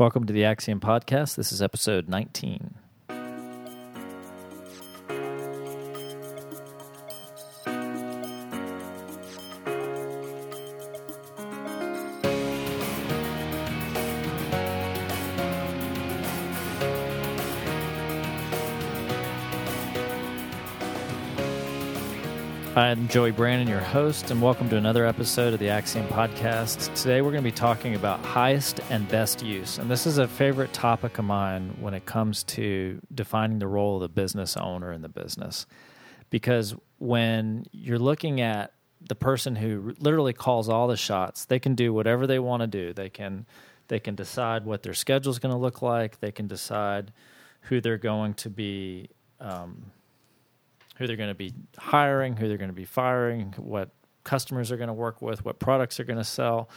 Welcome to the Axiom Podcast. This is episode 19. I'm Joey Brandon, your host, and welcome to another episode of the Axiom Podcast. Today we're going to be talking about highest and best use. And this is a favorite topic of mine when it comes to defining the role of the business owner in the business. Because when you're looking at the person who literally calls all the shots, they can do whatever they want to do. They can they can decide what their schedule is going to look like. They can decide who they're going to be um, who they're going to be hiring, who they're going to be firing, what customers are going to work with, what products are going to sell.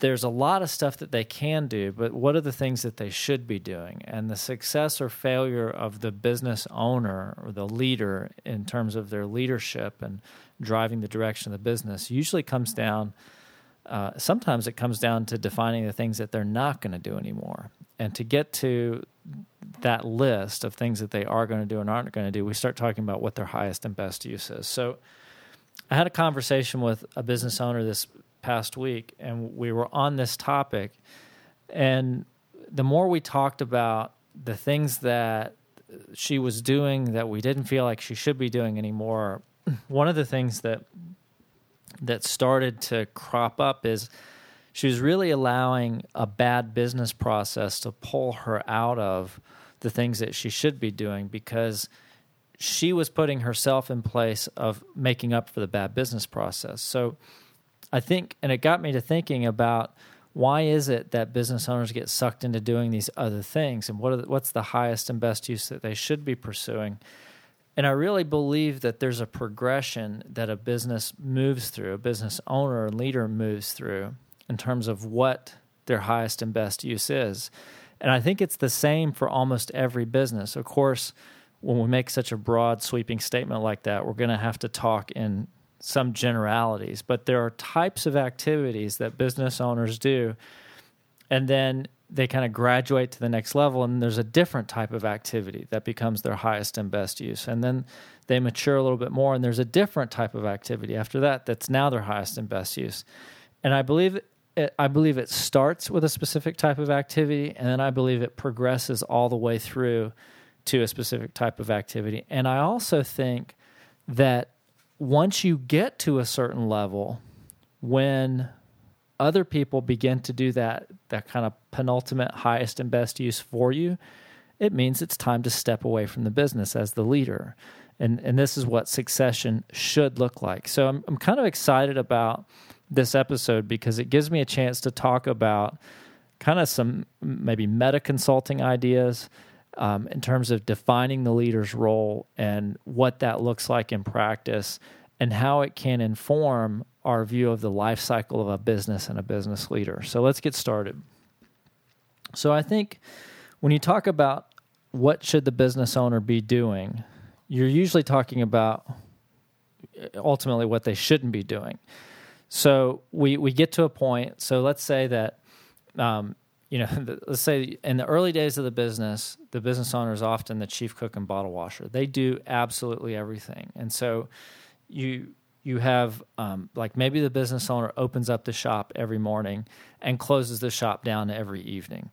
There's a lot of stuff that they can do, but what are the things that they should be doing? And the success or failure of the business owner or the leader in terms of their leadership and driving the direction of the business usually comes down. Uh, sometimes it comes down to defining the things that they're not going to do anymore. And to get to that list of things that they are going to do and aren't going to do, we start talking about what their highest and best use is. So, I had a conversation with a business owner this past week, and we were on this topic. And the more we talked about the things that she was doing that we didn't feel like she should be doing anymore, one of the things that that started to crop up is she was really allowing a bad business process to pull her out of the things that she should be doing because she was putting herself in place of making up for the bad business process. So I think, and it got me to thinking about why is it that business owners get sucked into doing these other things and what the, what's the highest and best use that they should be pursuing? And I really believe that there's a progression that a business moves through, a business owner and leader moves through in terms of what their highest and best use is. And I think it's the same for almost every business. Of course, when we make such a broad, sweeping statement like that, we're going to have to talk in some generalities. But there are types of activities that business owners do, and then they kind of graduate to the next level, and there's a different type of activity that becomes their highest and best use. And then they mature a little bit more, and there's a different type of activity after that that's now their highest and best use. And I believe it, I believe it starts with a specific type of activity, and then I believe it progresses all the way through to a specific type of activity. And I also think that once you get to a certain level, when other people begin to do that that kind of penultimate highest and best use for you, it means it's time to step away from the business as the leader. And and this is what succession should look like. So I'm I'm kind of excited about this episode because it gives me a chance to talk about kind of some maybe meta consulting ideas um, in terms of defining the leader's role and what that looks like in practice and how it can inform our view of the life cycle of a business and a business leader. So let's get started. So I think when you talk about what should the business owner be doing, you're usually talking about ultimately what they shouldn't be doing. So we we get to a point. So let's say that, um, you know, let's say in the early days of the business, the business owner is often the chief cook and bottle washer. They do absolutely everything, and so you you have um, like maybe the business owner opens up the shop every morning and closes the shop down every evening,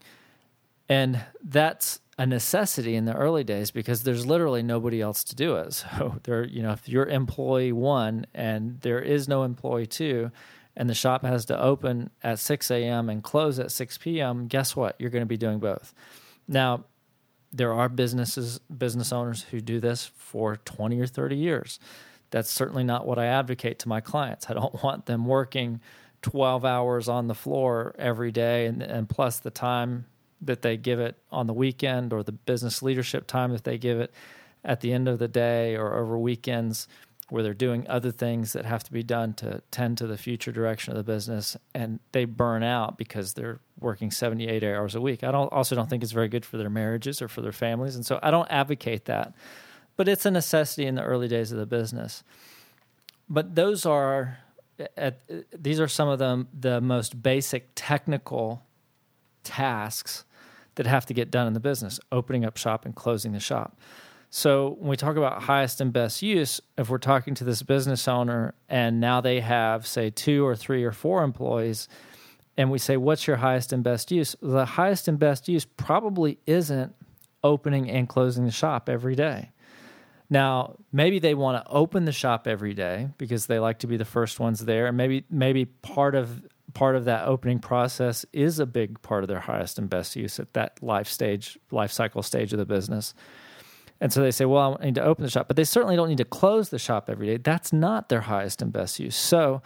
and that's a necessity in the early days because there's literally nobody else to do it. So there, you know, if you're employee one and there is no employee two, and the shop has to open at 6 a.m. and close at 6 p.m., guess what? You're going to be doing both. Now, there are businesses, business owners who do this for 20 or 30 years. That's certainly not what I advocate to my clients. I don't want them working 12 hours on the floor every day and, and plus the time that they give it on the weekend or the business leadership time that they give it at the end of the day or over weekends where they're doing other things that have to be done to tend to the future direction of the business and they burn out because they're working 78 hours a week. I don't also don't think it's very good for their marriages or for their families and so I don't advocate that. But it's a necessity in the early days of the business. But those are at, these are some of the the most basic technical tasks that have to get done in the business opening up shop and closing the shop. So when we talk about highest and best use, if we're talking to this business owner and now they have, say, two or three or four employees, and we say, What's your highest and best use? The highest and best use probably isn't opening and closing the shop every day. Now, maybe they want to open the shop every day because they like to be the first ones there, and maybe maybe part of part of that opening process is a big part of their highest and best use at that life stage, life cycle stage of the business. And so they say, well, I need to open the shop, but they certainly don't need to close the shop every day. That's not their highest and best use. So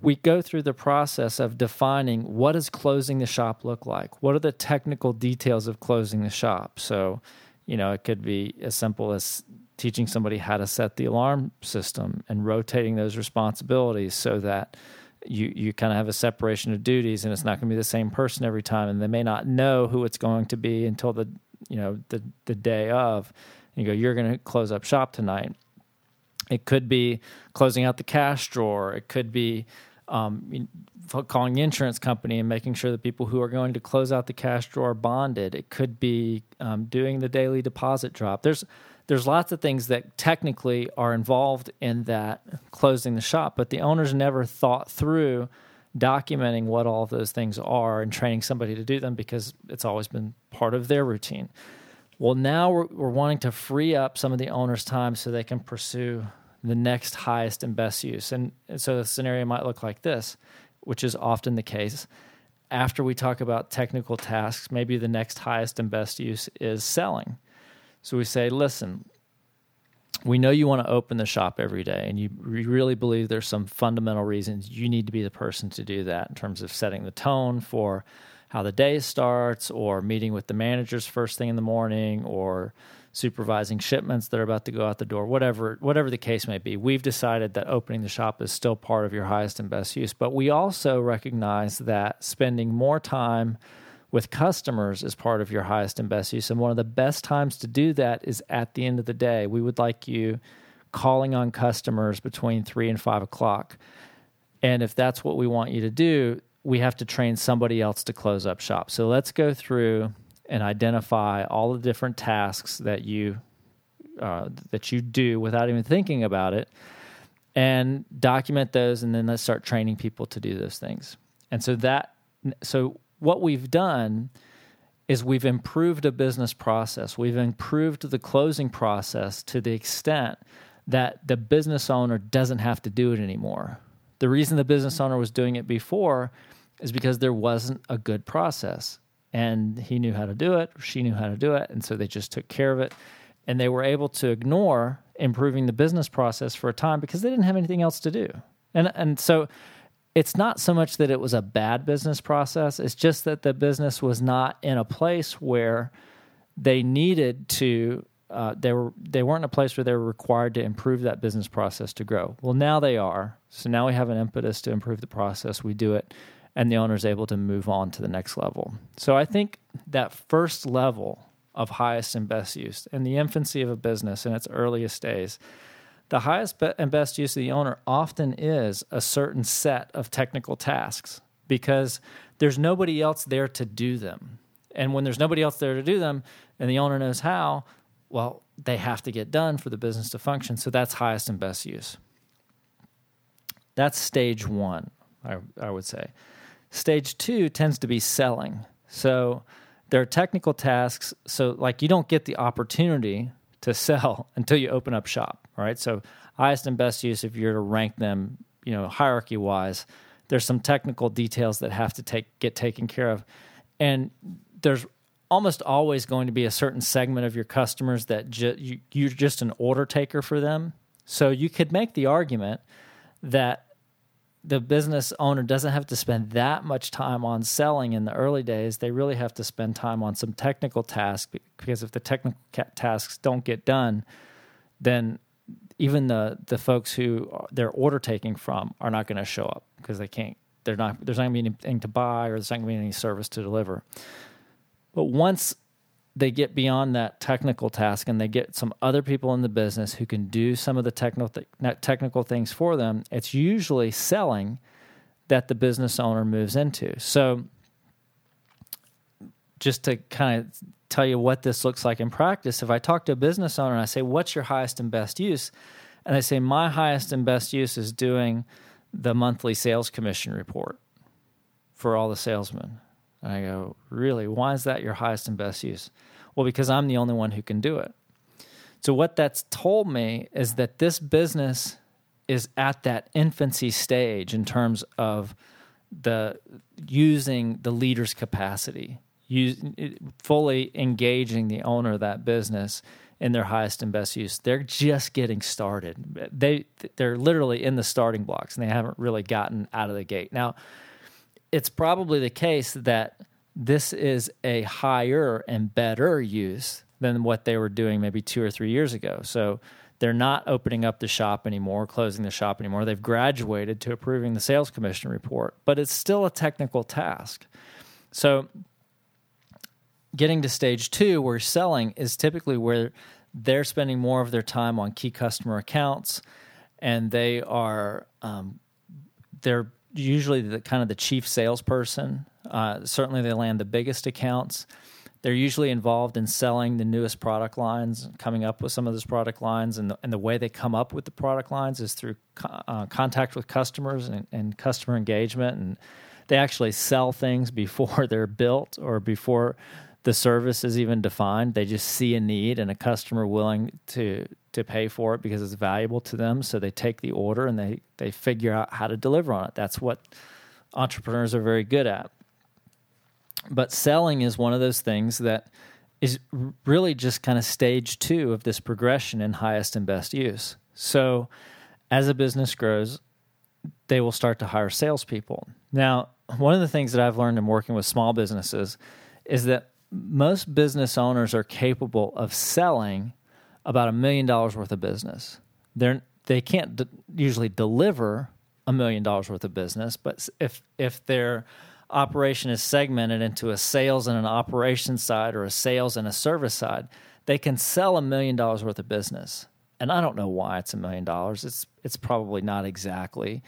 we go through the process of defining what does closing the shop look like? What are the technical details of closing the shop? So, you know, it could be as simple as teaching somebody how to set the alarm system and rotating those responsibilities so that you you kind of have a separation of duties and it's not going to be the same person every time and they may not know who it's going to be until the you know the the day of. And you go you're going to close up shop tonight. It could be closing out the cash drawer. It could be um, calling the insurance company and making sure that people who are going to close out the cash drawer are bonded. It could be um, doing the daily deposit drop. There's there's lots of things that technically are involved in that closing the shop, but the owners never thought through documenting what all of those things are and training somebody to do them because it's always been part of their routine. Well, now we're, we're wanting to free up some of the owner's time so they can pursue the next highest and best use. And, and so the scenario might look like this, which is often the case. After we talk about technical tasks, maybe the next highest and best use is selling so we say, listen, we know you want to open the shop every day, and you really believe there's some fundamental reasons you need to be the person to do that in terms of setting the tone for how the day starts, or meeting with the managers first thing in the morning, or supervising shipments that are about to go out the door, whatever whatever the case may be. We've decided that opening the shop is still part of your highest and best use, but we also recognize that spending more time with customers as part of your highest and best use. And one of the best times to do that is at the end of the day. We would like you calling on customers between three and five o'clock. And if that's what we want you to do, we have to train somebody else to close up shop. So let's go through and identify all the different tasks that you uh, that you do without even thinking about it, and document those, and then let's start training people to do those things. And so that so what we've done is we've improved a business process. We've improved the closing process to the extent that the business owner doesn't have to do it anymore. The reason the business owner was doing it before is because there wasn't a good process and he knew how to do it, she knew how to do it, and so they just took care of it. And they were able to ignore improving the business process for a time because they didn't have anything else to do. And and so it's not so much that it was a bad business process, it's just that the business was not in a place where they needed to uh, they were they weren't in a place where they were required to improve that business process to grow. Well, now they are. So now we have an impetus to improve the process. We do it, and the owner is able to move on to the next level. So I think that first level of highest and best use in the infancy of a business in its earliest days the highest and best use of the owner often is a certain set of technical tasks because there's nobody else there to do them. And when there's nobody else there to do them and the owner knows how, well, they have to get done for the business to function. So that's highest and best use. That's stage one, I, I would say. Stage two tends to be selling. So there are technical tasks. So, like, you don't get the opportunity to sell until you open up shop. All right. So highest and best use, if you're to rank them, you know, hierarchy wise, there's some technical details that have to take get taken care of. And there's almost always going to be a certain segment of your customers that ju- you, you're just an order taker for them. So you could make the argument that the business owner doesn't have to spend that much time on selling in the early days. They really have to spend time on some technical tasks because if the technical tasks don't get done, then even the the folks who they're order taking from are not going to show up because they can't. They're not. There's not going to be anything to buy, or there's not going to be any service to deliver. But once they get beyond that technical task and they get some other people in the business who can do some of the technical th- technical things for them it's usually selling that the business owner moves into so just to kind of tell you what this looks like in practice, if I talk to a business owner and I say, What's your highest and best use? And they say, My highest and best use is doing the monthly sales commission report for all the salesmen. And I go, Really? Why is that your highest and best use? Well, because I'm the only one who can do it. So, what that's told me is that this business is at that infancy stage in terms of the using the leader's capacity, fully engaging the owner of that business in their highest and best use. They're just getting started. They they're literally in the starting blocks and they haven't really gotten out of the gate. Now, it's probably the case that this is a higher and better use than what they were doing maybe 2 or 3 years ago. So they're not opening up the shop anymore, closing the shop anymore. They've graduated to approving the sales commission report, but it's still a technical task. So, getting to stage two, where selling is typically where they're spending more of their time on key customer accounts, and they are um, they're usually the kind of the chief salesperson. Uh, certainly, they land the biggest accounts they're usually involved in selling the newest product lines, coming up with some of those product lines, and the, and the way they come up with the product lines is through uh, contact with customers and, and customer engagement. And they actually sell things before they're built or before the service is even defined. They just see a need and a customer willing to to pay for it because it's valuable to them. So they take the order and they they figure out how to deliver on it. That's what entrepreneurs are very good at. But selling is one of those things that is really just kind of stage two of this progression in highest and best use. So as a business grows, they will start to hire salespeople. Now, one of the things that I've learned in working with small businesses is that most business owners are capable of selling about a million dollars worth of business. They're they can't de- usually deliver a million dollars worth of business, but if if they're operation is segmented into a sales and an operations side or a sales and a service side, they can sell a million dollars worth of business. And I don't know why it's a million dollars. It's it's probably not exactly,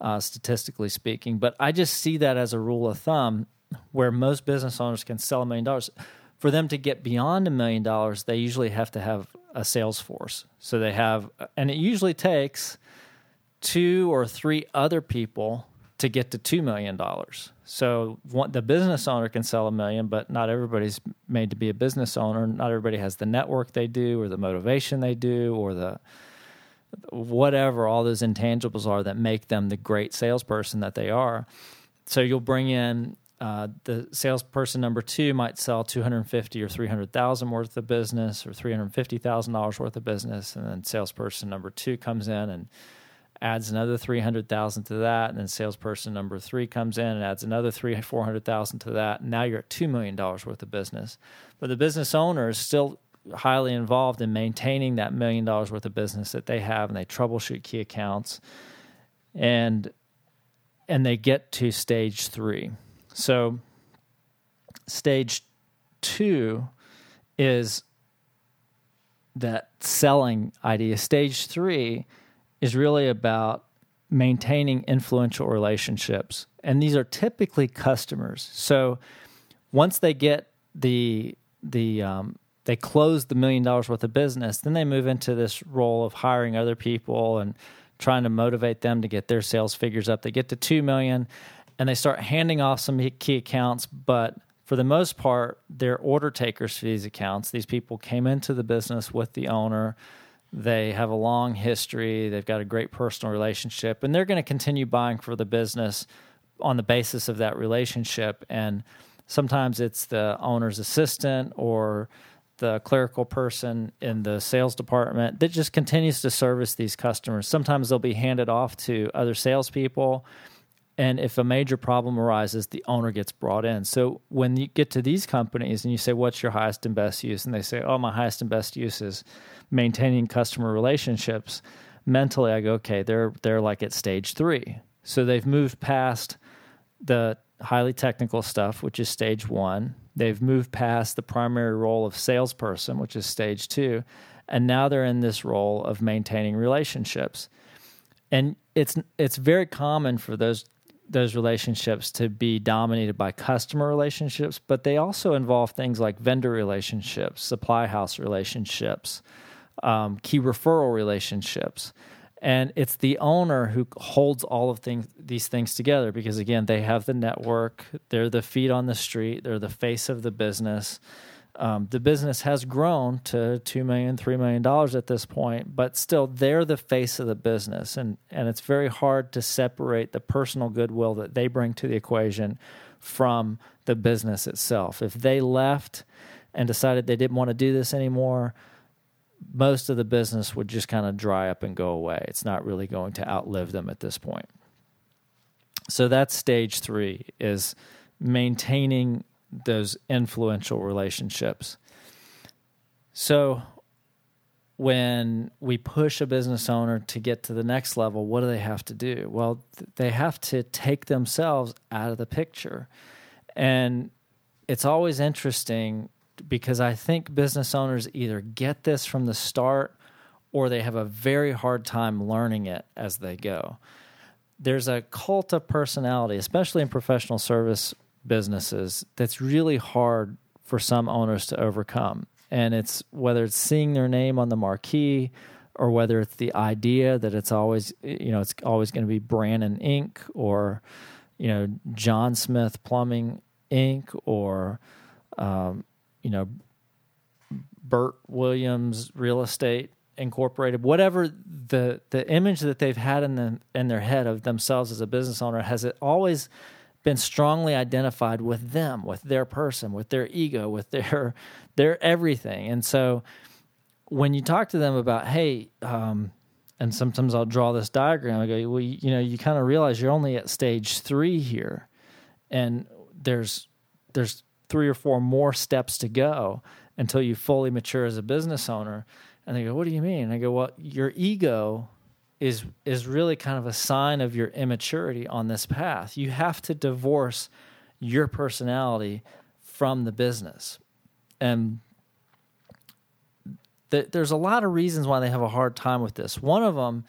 uh, statistically speaking, but I just see that as a rule of thumb where most business owners can sell a million dollars. For them to get beyond a million dollars, they usually have to have a sales force. So they have, and it usually takes two or three other people to get to $2 million. So one, the business owner can sell a million, but not everybody's made to be a business owner. Not everybody has the network they do, or the motivation they do, or the whatever all those intangibles are that make them the great salesperson that they are. So you'll bring in uh, the salesperson number two might sell 250 or 300,000 worth of business or $350,000 worth of business. And then salesperson number two comes in and adds another 300,000 to that. And then salesperson number 3 comes in and adds another 3 400,000 to that. And now you're at 2 million dollars worth of business. But the business owner is still highly involved in maintaining that million dollars worth of business that they have and they troubleshoot key accounts. And and they get to stage 3 so stage 2 is that selling idea stage 3 is really about maintaining influential relationships. And these are typically customers. So once they get the the um, they close the million dollars worth of business, then they move into this role of hiring other people and trying to motivate them to get their sales figures up. They get to two million and they start handing off some key accounts, but for the most part, they're order takers for these accounts. These people came into the business with the owner. They have a long history. They've got a great personal relationship, and they're going to continue buying for the business on the basis of that relationship. And sometimes it's the owner's assistant or the clerical person in the sales department that just continues to service these customers. Sometimes they'll be handed off to other salespeople. And if a major problem arises, the owner gets brought in. So when you get to these companies and you say, What's your highest and best use? And they say, Oh, my highest and best use is maintaining customer relationships, mentally I go, okay, they're they're like at stage three. So they've moved past the highly technical stuff, which is stage one. They've moved past the primary role of salesperson, which is stage two, and now they're in this role of maintaining relationships. And it's it's very common for those those relationships to be dominated by customer relationships, but they also involve things like vendor relationships, supply house relationships, um, key referral relationships. And it's the owner who holds all of things, these things together because, again, they have the network, they're the feet on the street, they're the face of the business. Um, the business has grown to two million, three million dollars at this point, but still they're the face of the business, and and it's very hard to separate the personal goodwill that they bring to the equation from the business itself. If they left and decided they didn't want to do this anymore, most of the business would just kind of dry up and go away. It's not really going to outlive them at this point. So that's stage three is maintaining those influential relationships. So when we push a business owner to get to the next level, what do they have to do? Well, they have to take themselves out of the picture. And it's always interesting because I think business owners either get this from the start or they have a very hard time learning it as they go. There's a cult of personality, especially in professional service businesses that's really hard for some owners to overcome. And it's whether it's seeing their name on the marquee or whether it's the idea that it's always you know it's always going to be Brannan Inc. or you know John Smith Plumbing Inc. or um, you know Burt Williams Real Estate Incorporated, whatever the the image that they've had in the in their head of themselves as a business owner has it always been strongly identified with them, with their person, with their ego, with their their everything. And so when you talk to them about, hey, um, and sometimes I'll draw this diagram. I go, well, you, you know, you kind of realize you're only at stage three here, and there's there's three or four more steps to go until you fully mature as a business owner. And they go, what do you mean? And I go, well, your ego is is really kind of a sign of your immaturity on this path. You have to divorce your personality from the business. And th- there's a lot of reasons why they have a hard time with this. One of them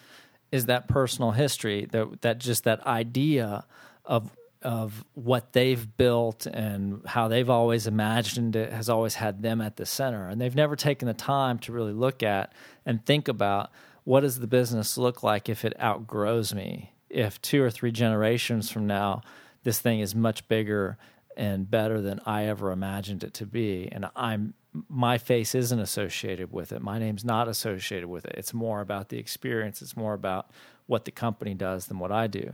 is that personal history, that that just that idea of of what they've built and how they've always imagined it has always had them at the center. And they've never taken the time to really look at and think about what does the business look like if it outgrows me? If two or three generations from now, this thing is much bigger and better than I ever imagined it to be, and I'm my face isn't associated with it. My name's not associated with it. It's more about the experience. It's more about what the company does than what I do.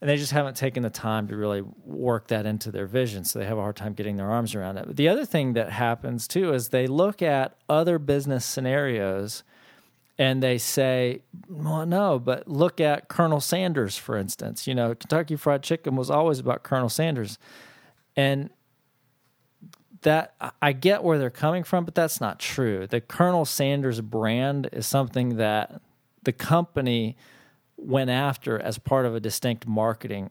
And they just haven't taken the time to really work that into their vision. So they have a hard time getting their arms around it. But the other thing that happens too is they look at other business scenarios and they say, well, no, but look at Colonel Sanders, for instance. You know, Kentucky Fried Chicken was always about Colonel Sanders. And that I get where they're coming from, but that's not true. The Colonel Sanders brand is something that the company went after as part of a distinct marketing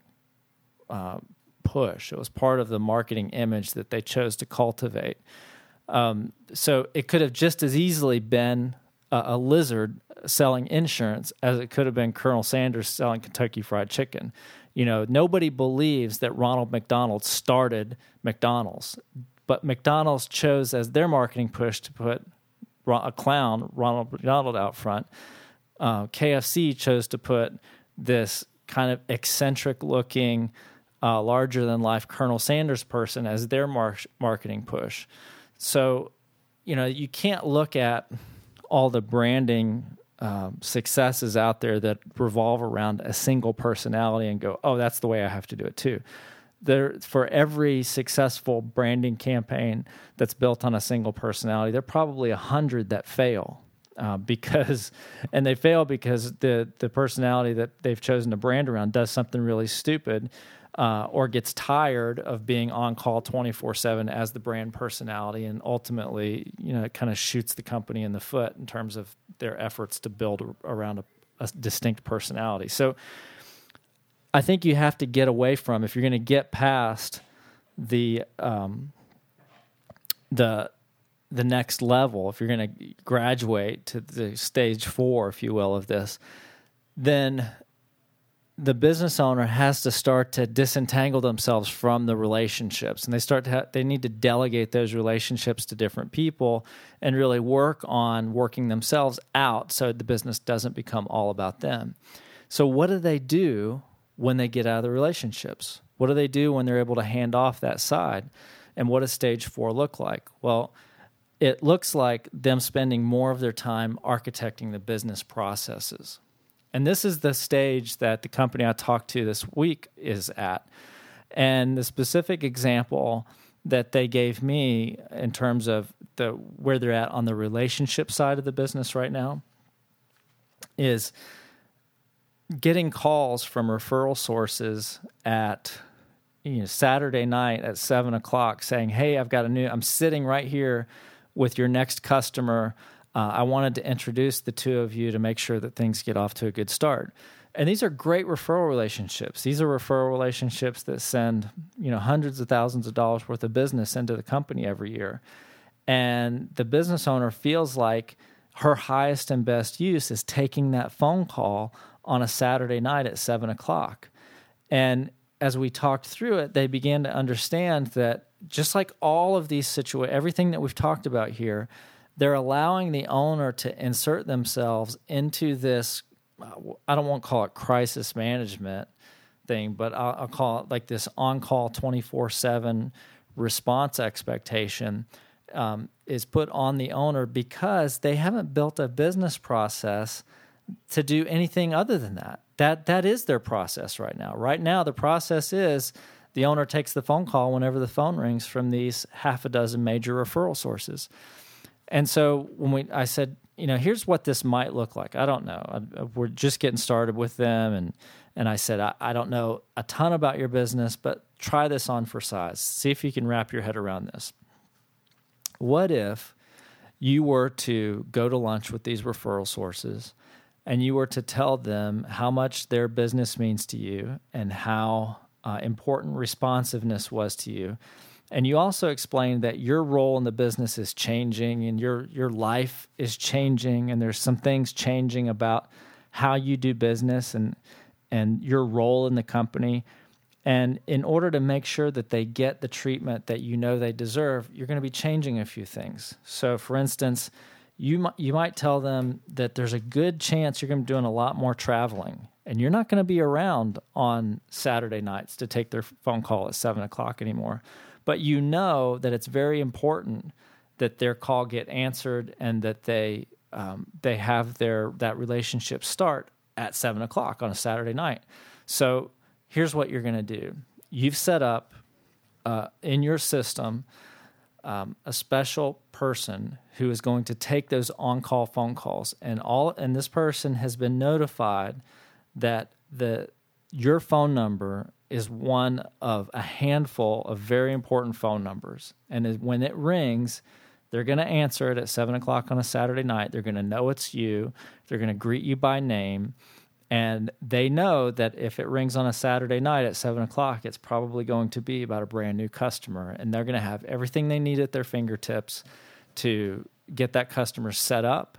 uh, push. It was part of the marketing image that they chose to cultivate. Um, so it could have just as easily been a, a lizard selling insurance as it could have been Colonel Sanders selling Kentucky Fried Chicken. You know, nobody believes that Ronald McDonald started McDonald's, but McDonald's chose as their marketing push to put a clown, Ronald McDonald, out front. Uh, KFC chose to put this kind of eccentric looking, uh, larger than life Colonel Sanders person as their mar- marketing push. So, you know, you can't look at all the branding um, successes out there that revolve around a single personality and go, oh, that's the way I have to do it too. There, for every successful branding campaign that's built on a single personality, there are probably a hundred that fail uh, because, and they fail because the the personality that they've chosen to brand around does something really stupid, uh, or gets tired of being on call 24 7 as the brand personality and ultimately you know it kind of shoots the company in the foot in terms of their efforts to build around a, a distinct personality. So i think you have to get away from if you're going to get past the um, the the next level if you're going to graduate to the stage four if you will of this then the business owner has to start to disentangle themselves from the relationships. And they start to ha- they need to delegate those relationships to different people and really work on working themselves out so the business doesn't become all about them. So what do they do when they get out of the relationships? What do they do when they're able to hand off that side? And what does stage four look like? Well it looks like them spending more of their time architecting the business processes and this is the stage that the company I talked to this week is at. And the specific example that they gave me in terms of the where they're at on the relationship side of the business right now is getting calls from referral sources at you know, Saturday night at seven o'clock saying, "Hey, I've got a new. I'm sitting right here with your next customer uh, I wanted to introduce the two of you to make sure that things get off to a good start. And these are great referral relationships. These are referral relationships that send, you know, hundreds of thousands of dollars worth of business into the company every year. And the business owner feels like her highest and best use is taking that phone call on a Saturday night at seven o'clock. And as we talked through it, they began to understand that just like all of these situations, everything that we've talked about here, they're allowing the owner to insert themselves into this i don't want to call it crisis management thing but i'll, I'll call it like this on-call 24-7 response expectation um, is put on the owner because they haven't built a business process to do anything other than that. That that is their process right now. Right now the process is the owner takes the phone call whenever the phone rings from these half a dozen major referral sources and so when we, I said, you know, here's what this might look like. I don't know. I, we're just getting started with them, and and I said, I, I don't know a ton about your business, but try this on for size. See if you can wrap your head around this. What if you were to go to lunch with these referral sources? and you were to tell them how much their business means to you and how uh, important responsiveness was to you, and you also explained that your role in the business is changing and your your life is changing and there's some things changing about how you do business and and your role in the company. And in order to make sure that they get the treatment that you know they deserve, you're going to be changing a few things. So for instance, you might, you might tell them that there's a good chance you're going to be doing a lot more traveling and you're not going to be around on Saturday nights to take their phone call at seven o'clock anymore but you know that it's very important that their call get answered and that they um, they have their that relationship start at seven o'clock on a Saturday night. So here's what you're going to do: you've set up uh, in your system um, a special person who is going to take those on-call phone calls, and all and this person has been notified that the your phone number is one of a handful of very important phone numbers. And when it rings, they're going to answer it at seven o'clock on a Saturday night. They're going to know it's you. They're going to greet you by name. And they know that if it rings on a Saturday night at seven o'clock, it's probably going to be about a brand new customer. And they're going to have everything they need at their fingertips to get that customer set up,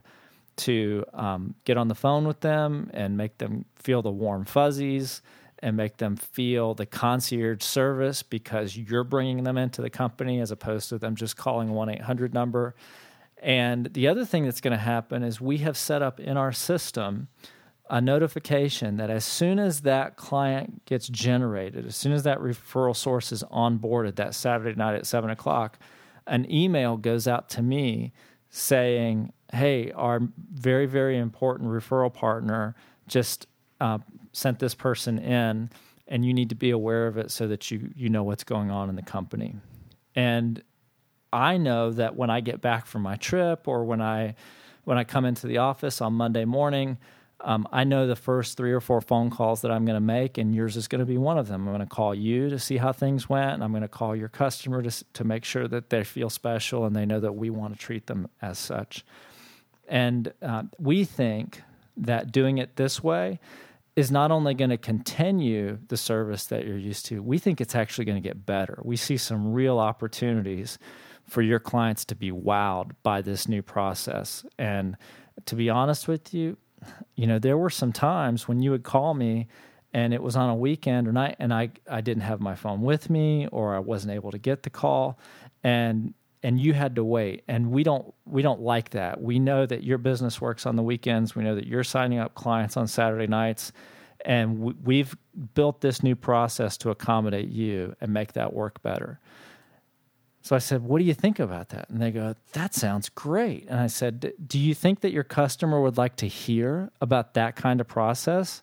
to um, get on the phone with them and make them feel the warm fuzzies and make them feel the concierge service because you're bringing them into the company as opposed to them just calling 1 800 number. And the other thing that's going to happen is we have set up in our system a notification that as soon as that client gets generated, as soon as that referral source is onboarded that Saturday night at seven o'clock, an email goes out to me saying, Hey, our very, very important referral partner just uh, sent this person in and you need to be aware of it so that you you know what's going on in the company. And i know that when i get back from my trip or when i when i come into the office on monday morning um, i know the first three or four phone calls that i'm going to make and yours is going to be one of them. I'm going to call you to see how things went and i'm going to call your customer to, to make sure that they feel special and they know that we want to treat them as such. And uh, we think that doing it this way is not only going to continue the service that you're used to, we think it's actually going to get better. We see some real opportunities for your clients to be wowed by this new process. And to be honest with you, you know, there were some times when you would call me and it was on a weekend or night and I I didn't have my phone with me or I wasn't able to get the call and and you had to wait and we don't we don't like that. We know that your business works on the weekends. We know that you're signing up clients on Saturday nights and we've built this new process to accommodate you and make that work better. So I said, What do you think about that? And they go, That sounds great. And I said, Do you think that your customer would like to hear about that kind of process?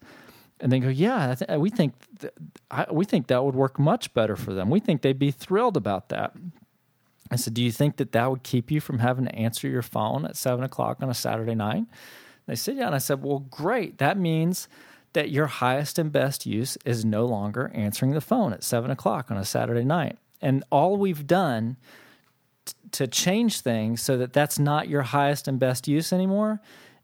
And they go, Yeah, we think th- I, we think that would work much better for them. We think they'd be thrilled about that. I said, Do you think that that would keep you from having to answer your phone at seven o'clock on a Saturday night? They said, Yeah. And I said, Well, great. That means that your highest and best use is no longer answering the phone at seven o'clock on a Saturday night. And all we've done t- to change things so that that's not your highest and best use anymore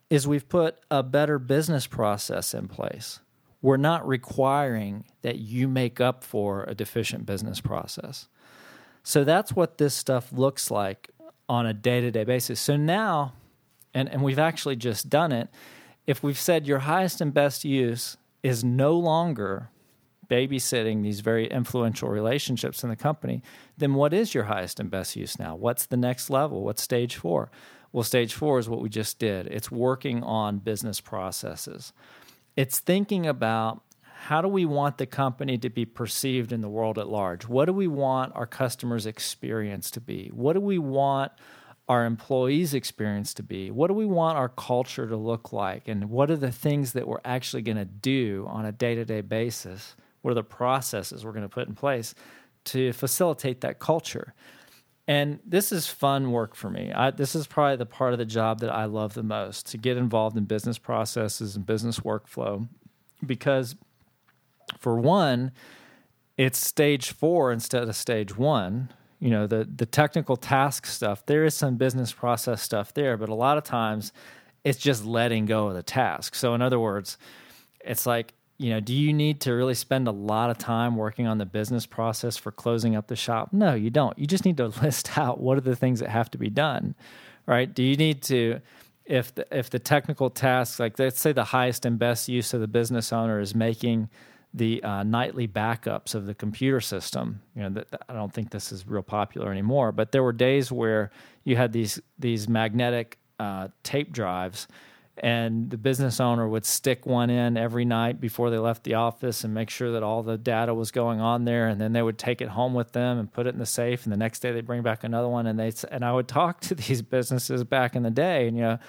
is we've put a better business process in place we're not requiring that you make up for a deficient business process. So that's what this stuff looks like on a day to day basis. So now, and, and we've actually just done it, if we've said your highest and best use is no longer babysitting these very influential relationships in the company, then what is your highest and best use now? What's the next level? What's stage four? Well, stage four is what we just did. It's working on business processes. It's thinking about how do we want the company to be perceived in the world at large? What do we want our customers' experience to be? What do we want our employees' experience to be? What do we want our culture to look like? And what are the things that we're actually going to do on a day to day basis? What are the processes we're going to put in place to facilitate that culture? And this is fun work for me. I, this is probably the part of the job that I love the most to get involved in business processes and business workflow because, for one, it's stage four instead of stage one. You know, the, the technical task stuff, there is some business process stuff there, but a lot of times it's just letting go of the task. So, in other words, it's like you know, do you need to really spend a lot of time working on the business process for closing up the shop? No, you don't. You just need to list out what are the things that have to be done, right? Do you need to, if the, if the technical tasks, like let's say the highest and best use of the business owner is making the uh, nightly backups of the computer system. You know, I don't think this is real popular anymore, but there were days where you had these these magnetic uh, tape drives and the business owner would stick one in every night before they left the office and make sure that all the data was going on there and then they would take it home with them and put it in the safe and the next day they bring back another one and they and I would talk to these businesses back in the day and you know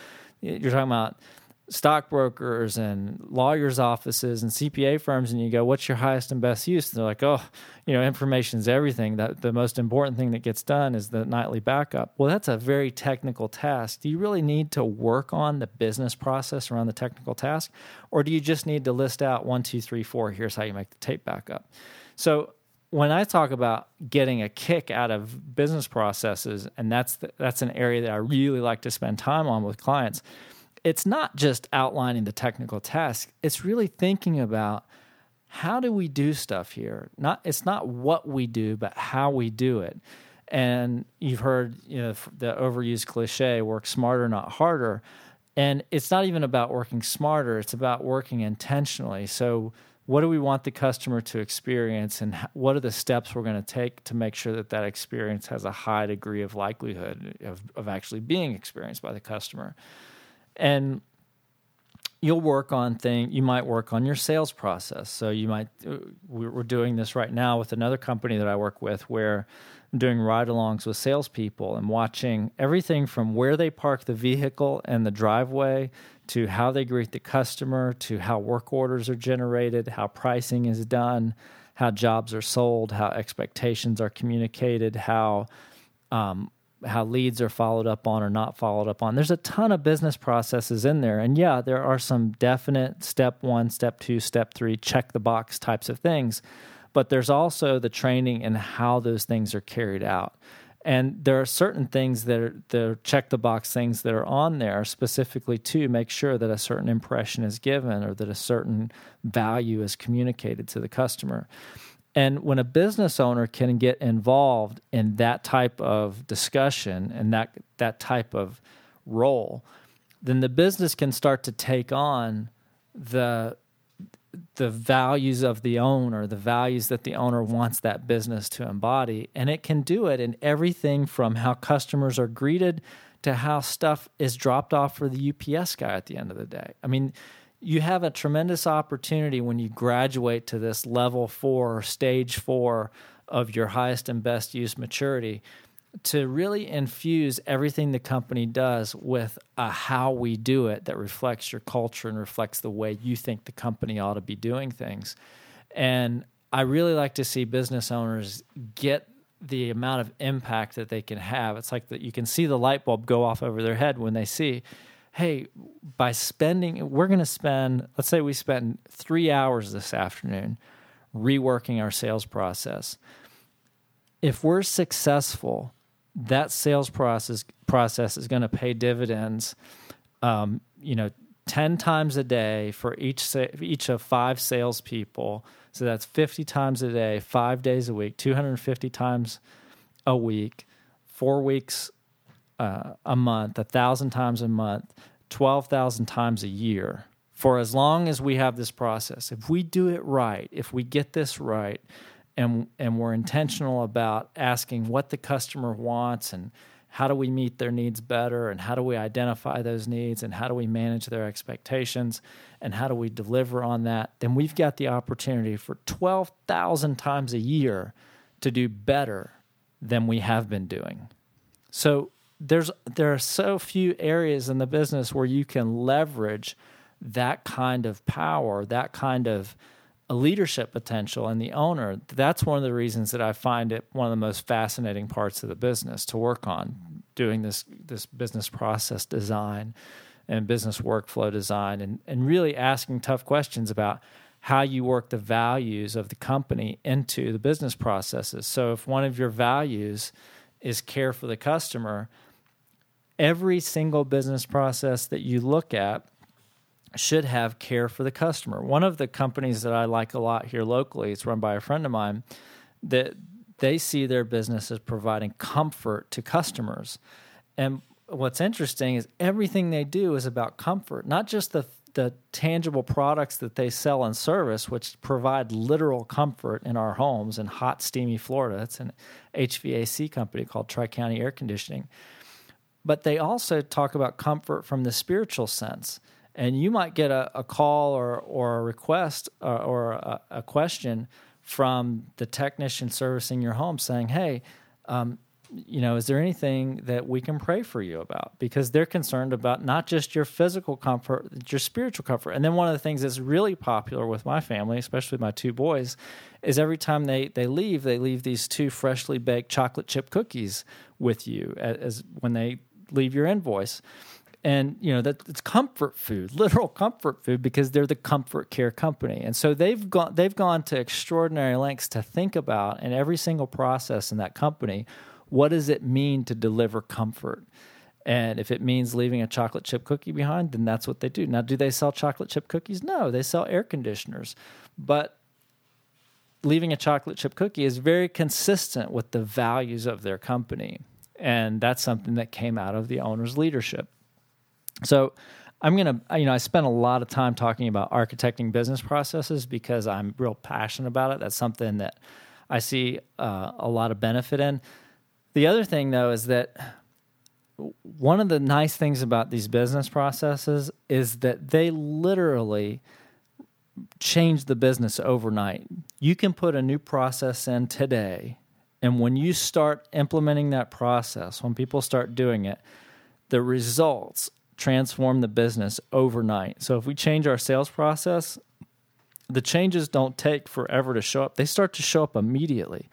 you're talking about stockbrokers and lawyers' offices and CPA firms, and you go, "What's your highest and best use?" And they're like, "Oh, you know, information's everything. That the most important thing that gets done is the nightly backup." Well, that's a very technical task. Do you really need to work on the business process around the technical task, or do you just need to list out one, two, three, four? Here's how you make the tape backup. So when I talk about getting a kick out of business processes, and that's the, that's an area that I really like to spend time on with clients it's not just outlining the technical task, it's really thinking about how do we do stuff here? Not it's not what we do, but how we do it. And you've heard you know the overused cliche work smarter not harder. And it's not even about working smarter, it's about working intentionally. So what do we want the customer to experience and what are the steps we're going to take to make sure that that experience has a high degree of likelihood of, of actually being experienced by the customer and you'll work on thing you might work on your sales process. So you might uh, we're doing this right now with another company that i work with where i'm doing ride-alongs with salespeople and watching everything from where they park the vehicle and the driveway to how they greet the customer to how work orders are generated how pricing is done how jobs are sold how expectations are communicated how um, how leads are followed up on or not followed up on. There's a ton of business processes in there. And yeah, there are some definite step one, step two, step three, check the box types of things. But there's also the training and how those things are carried out. And there are certain things that are the check the box things that are on there specifically to make sure that a certain impression is given or that a certain value is communicated to the customer. And when a business owner can get involved in that type of discussion and that that type of role, then the business can start to take on the the values of the owner, the values that the owner wants that business to embody. And it can do it in everything from how customers are greeted to how stuff is dropped off for the UPS guy at the end of the day. I mean, you have a tremendous opportunity when you graduate to this level four, stage four of your highest and best use maturity to really infuse everything the company does with a how we do it that reflects your culture and reflects the way you think the company ought to be doing things. And I really like to see business owners get the amount of impact that they can have. It's like that you can see the light bulb go off over their head when they see, hey, by spending, we're going to spend, let's say we spend three hours this afternoon reworking our sales process. If we're successful, that sales process process is going to pay dividends. Um, you know, ten times a day for each each of five salespeople. So that's fifty times a day, five days a week, two hundred and fifty times a week, four weeks uh, a month, a thousand times a month, twelve thousand times a year. For as long as we have this process, if we do it right, if we get this right, and and we're intentional about asking what the customer wants and how do we meet their needs better and how do we identify those needs and how do we manage their expectations and how do we deliver on that then we've got the opportunity for 12,000 times a year to do better than we have been doing so there's there are so few areas in the business where you can leverage that kind of power that kind of a leadership potential in the owner, that's one of the reasons that I find it one of the most fascinating parts of the business to work on, doing this this business process design and business workflow design and, and really asking tough questions about how you work the values of the company into the business processes. So if one of your values is care for the customer, every single business process that you look at should have care for the customer. One of the companies that I like a lot here locally, it's run by a friend of mine, that they see their business as providing comfort to customers. And what's interesting is everything they do is about comfort, not just the the tangible products that they sell and service, which provide literal comfort in our homes in hot, steamy Florida. It's an HVAC company called Tri County Air Conditioning. But they also talk about comfort from the spiritual sense and you might get a, a call or, or a request or, uh, or a, a, question from the technician servicing your home saying, hey, um, you know, is there anything that we can pray for you about? Because they're concerned about not just your physical comfort, your spiritual comfort. And then one of the things that's really popular with my family, especially my two boys, is every time they, they leave, they leave these two freshly baked chocolate chip cookies with you as, as when they leave your invoice. And you know that it's comfort food literal comfort food because they're the comfort care company. And so they've gone they've gone to extraordinary lengths to think about in every single process in that company what does it mean to deliver comfort? And if it means leaving a chocolate chip cookie behind then that's what they do. Now do they sell chocolate chip cookies? No they sell air conditioners. But leaving a chocolate chip cookie is very consistent with the values of their company and that's something that came out of the owner's leadership so I'm going to, you know, I spent a lot of time talking about architecting business processes because I'm real passionate about it. That's something that I see uh, a lot of benefit in. The other thing, though, is that one of the nice things about these business processes is that they literally change the business overnight. You can put a new process in today, and when you start implementing that process, when people start doing it, the results transform the business overnight. So if we change our sales process, the changes don't take forever to show up. They start to show up immediately.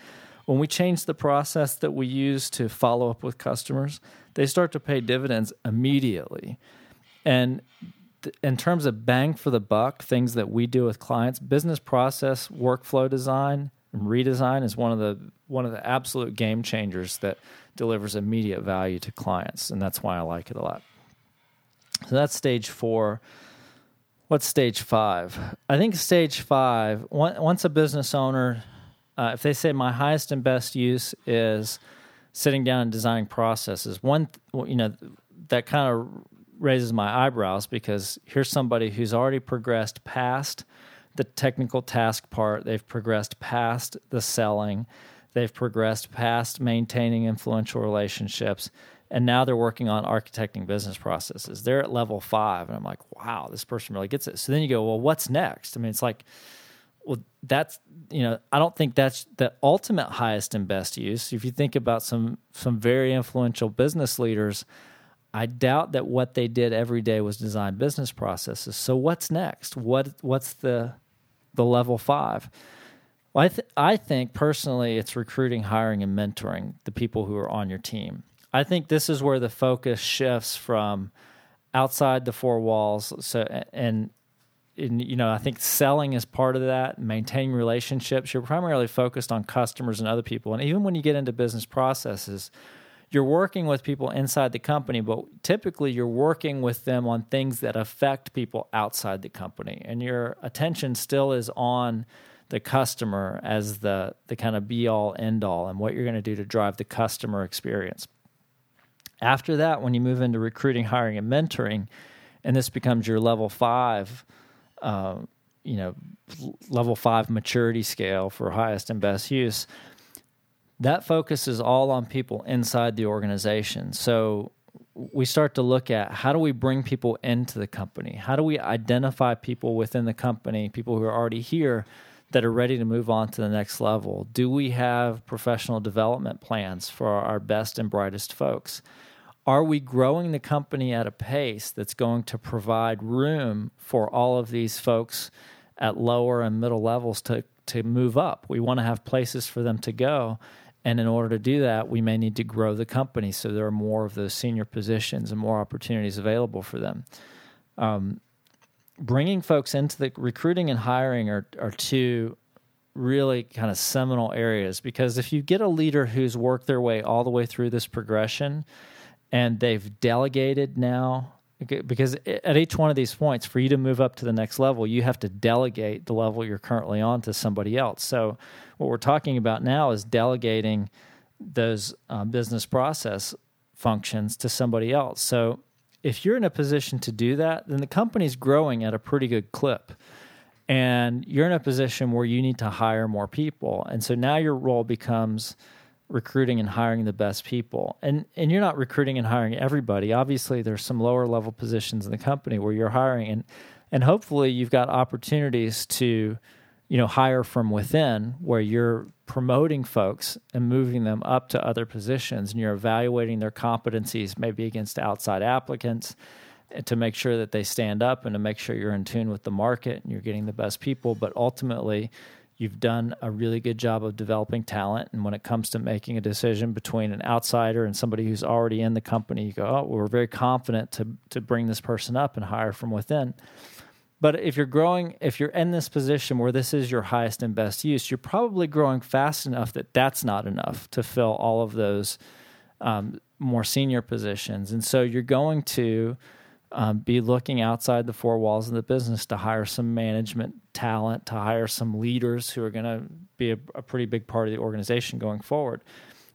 When we change the process that we use to follow up with customers, they start to pay dividends immediately. And in terms of bang for the buck, things that we do with clients, business process workflow design and redesign is one of the one of the absolute game changers that delivers immediate value to clients, and that's why I like it a lot. So that's stage four. What's stage five? I think stage five, once a business owner, uh, if they say my highest and best use is sitting down and designing processes, one, you know, that kind of raises my eyebrows because here's somebody who's already progressed past the technical task part. They've progressed past the selling. They've progressed past maintaining influential relationships. And now they're working on architecting business processes. They're at level five. And I'm like, wow, this person really gets it. So then you go, well, what's next? I mean, it's like, well, that's you know, I don't think that's the ultimate highest and best use. If you think about some some very influential business leaders, I doubt that what they did every day was design business processes. So what's next? What what's the the level five? Well, I th- I think personally, it's recruiting, hiring, and mentoring the people who are on your team. I think this is where the focus shifts from outside the four walls. So and in, you know, I think selling is part of that, maintaining relationships. You're primarily focused on customers and other people. And even when you get into business processes, you're working with people inside the company, but typically you're working with them on things that affect people outside the company. And your attention still is on the customer as the, the kind of be all end all and what you're going to do to drive the customer experience. After that, when you move into recruiting, hiring, and mentoring, and this becomes your level five uh, you know, level five maturity scale for highest and best use, that focuses all on people inside the organization. So we start to look at how do we bring people into the company? How do we identify people within the company, people who are already here that are ready to move on to the next level? Do we have professional development plans for our best and brightest folks? are we growing the company at a pace that's going to provide room for all of these folks at lower and middle levels to to move up? We want to have places for them to go. And in order to do that, we may need to grow the company so there are more of those senior positions and more opportunities available for them. Um, bringing folks into the recruiting and hiring are, are two really kind of seminal areas because if you get a leader who's worked their way all the way through this progression, and they've delegated now because at each one of these points for you to move up to the next level you have to delegate the level you're currently on to somebody else. So what we're talking about now is delegating those uh, business process functions to somebody else. So if you're in a position to do that then the company's growing at a pretty good clip. And you're in a position where you need to hire more people. And so now your role becomes recruiting and hiring the best people. And and you're not recruiting and hiring everybody. Obviously, there's some lower level positions in the company where you're hiring and and hopefully you've got opportunities to you know hire from within where you're promoting folks and moving them up to other positions and you're evaluating their competencies maybe against outside applicants eh, to make sure that they stand up and to make sure you're in tune with the market and you're getting the best people but ultimately You've done a really good job of developing talent. And when it comes to making a decision between an outsider and somebody who's already in the company, you go, oh, we're very confident to, to bring this person up and hire from within. But if you're growing, if you're in this position where this is your highest and best use, you're probably growing fast enough that that's not enough to fill all of those um, more senior positions. And so you're going to um, be looking outside the four walls of the business to hire some management talent, to hire some leaders who are going to be a, a, pretty big part of the organization going forward.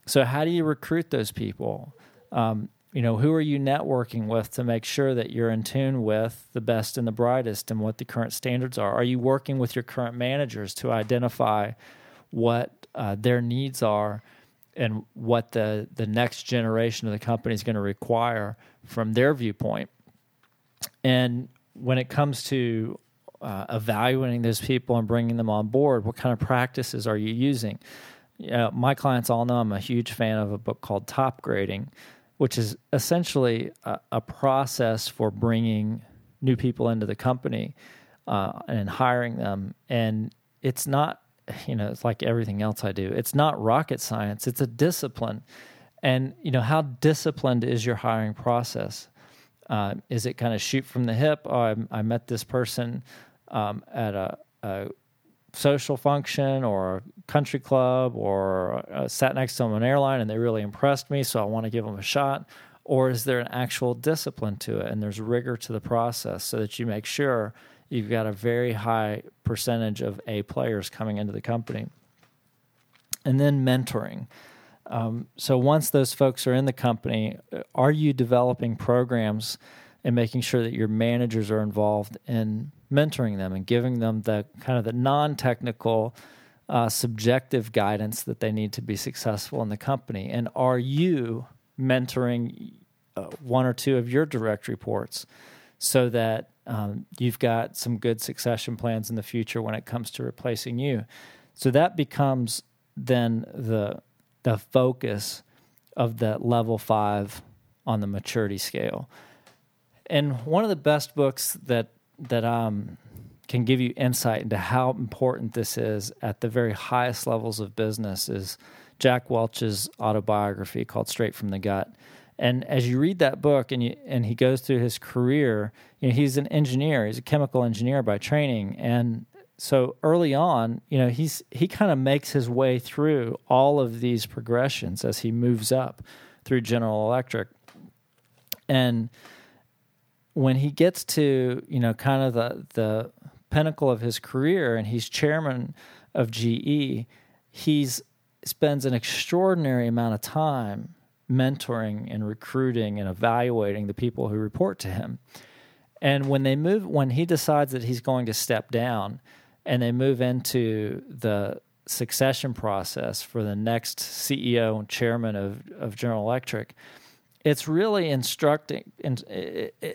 So, how do you recruit those people? Um, you know, who are you networking with to make sure that you're in tune with the best and the brightest and what the current standards are? Are you working with your current managers to identify what uh, their needs are and what the the next generation of the company is going to require from their viewpoint? And when it comes to uh, evaluating those people and bringing them on board, what kind of practices are you using? My clients all know I'm a huge fan of a book called Topgrading, which is essentially a, a process for bringing new people into the company uh, and hiring them. And it's not, you know, it's like everything else I do. It's not rocket science. It's a discipline. And you know, how disciplined is your hiring process? Uh, is it kind of shoot from the hip? Oh, I, I met this person um, at a, a, social function or a country club or uh, sat next to them on an airline and they really impressed me, so I want to give them a shot? Or is there an actual discipline to it and there's rigor to the process so that you make sure you've got a very high percentage of A players coming into the company? And then mentoring. Um, so once those folks are in the company, are you developing programs and making sure that your managers are involved in mentoring them and giving them the kind of the non-technical uh, subjective guidance that they need to be successful in the company? And are you mentoring uh, one or two of your direct reports so that um, you've got some good succession plans in the future when it comes to replacing you? So that becomes then the the focus of that level five on the maturity scale. And one of the best books that that um, can give you insight into how important this is at the very highest levels of business is Jack Welch's autobiography called Straight from the Gut. And as you read that book and you, and he goes through his career, you know, he's an engineer, he's a chemical engineer by training, and so early on, you know, he's he kind of makes his way through all of these progressions as he moves up through General Electric. And when he gets to, you know, kind of the the pinnacle of his career and he's chairman of GE, he's spends an extraordinary amount of time mentoring and recruiting and evaluating the people who report to him. And when they move when he decides that he's going to step down, and they move into the succession process for the next CEO and chairman of, of General Electric, it's really instructing, in,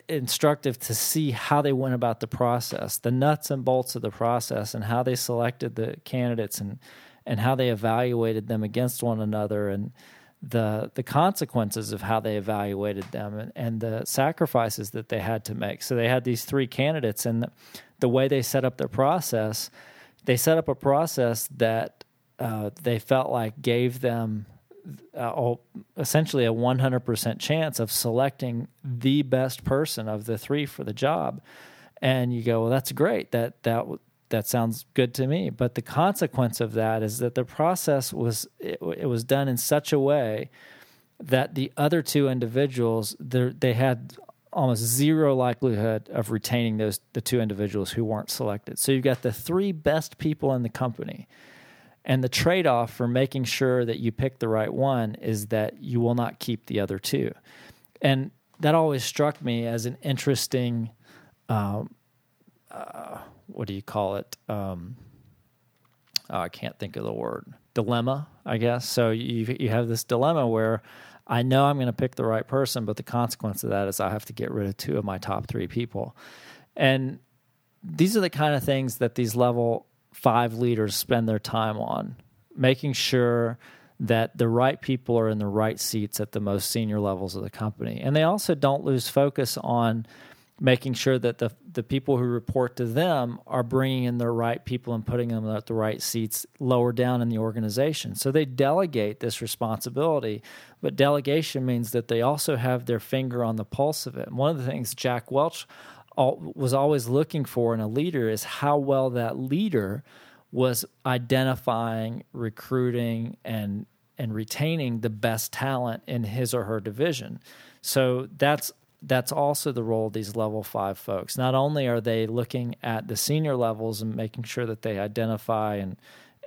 instructive to see how they went about the process, the nuts and bolts of the process, and how they selected the candidates and and how they evaluated them against one another and the the consequences of how they evaluated them and, and the sacrifices that they had to make. So they had these three candidates and the way they set up their process, they set up a process that uh, they felt like gave them uh, essentially a 100% chance of selecting the best person of the three for the job. And you go, well, that's great. That that that sounds good to me. But the consequence of that is that the process was it, it was done in such a way that the other two individuals they had almost zero likelihood of retaining those the two individuals who weren't selected. So you've got the three best people in the company. And the trade-off for making sure that you pick the right one is that you will not keep the other two. And that always struck me as an interesting um, uh, what do you call it? Um, oh, I can't think of the word. Dilemma, I guess. So you you have this dilemma where I know I'm going to pick the right person, but the consequence of that is I have to get rid of two of my top three people. And these are the kind of things that these level five leaders spend their time on, making sure that the right people are in the right seats at the most senior levels of the company. And they also don't lose focus on making sure that the the people who report to them are bringing in the right people and putting them at the right seats lower down in the organization. So they delegate this responsibility, but delegation means that they also have their finger on the pulse of it. And one of the things Jack Welch was always looking for in a leader is how well that leader was identifying, recruiting, and and retaining the best talent in his or her division. So that's that's also the role of these level five folks. Not only are they looking at the senior levels and making sure that they identify and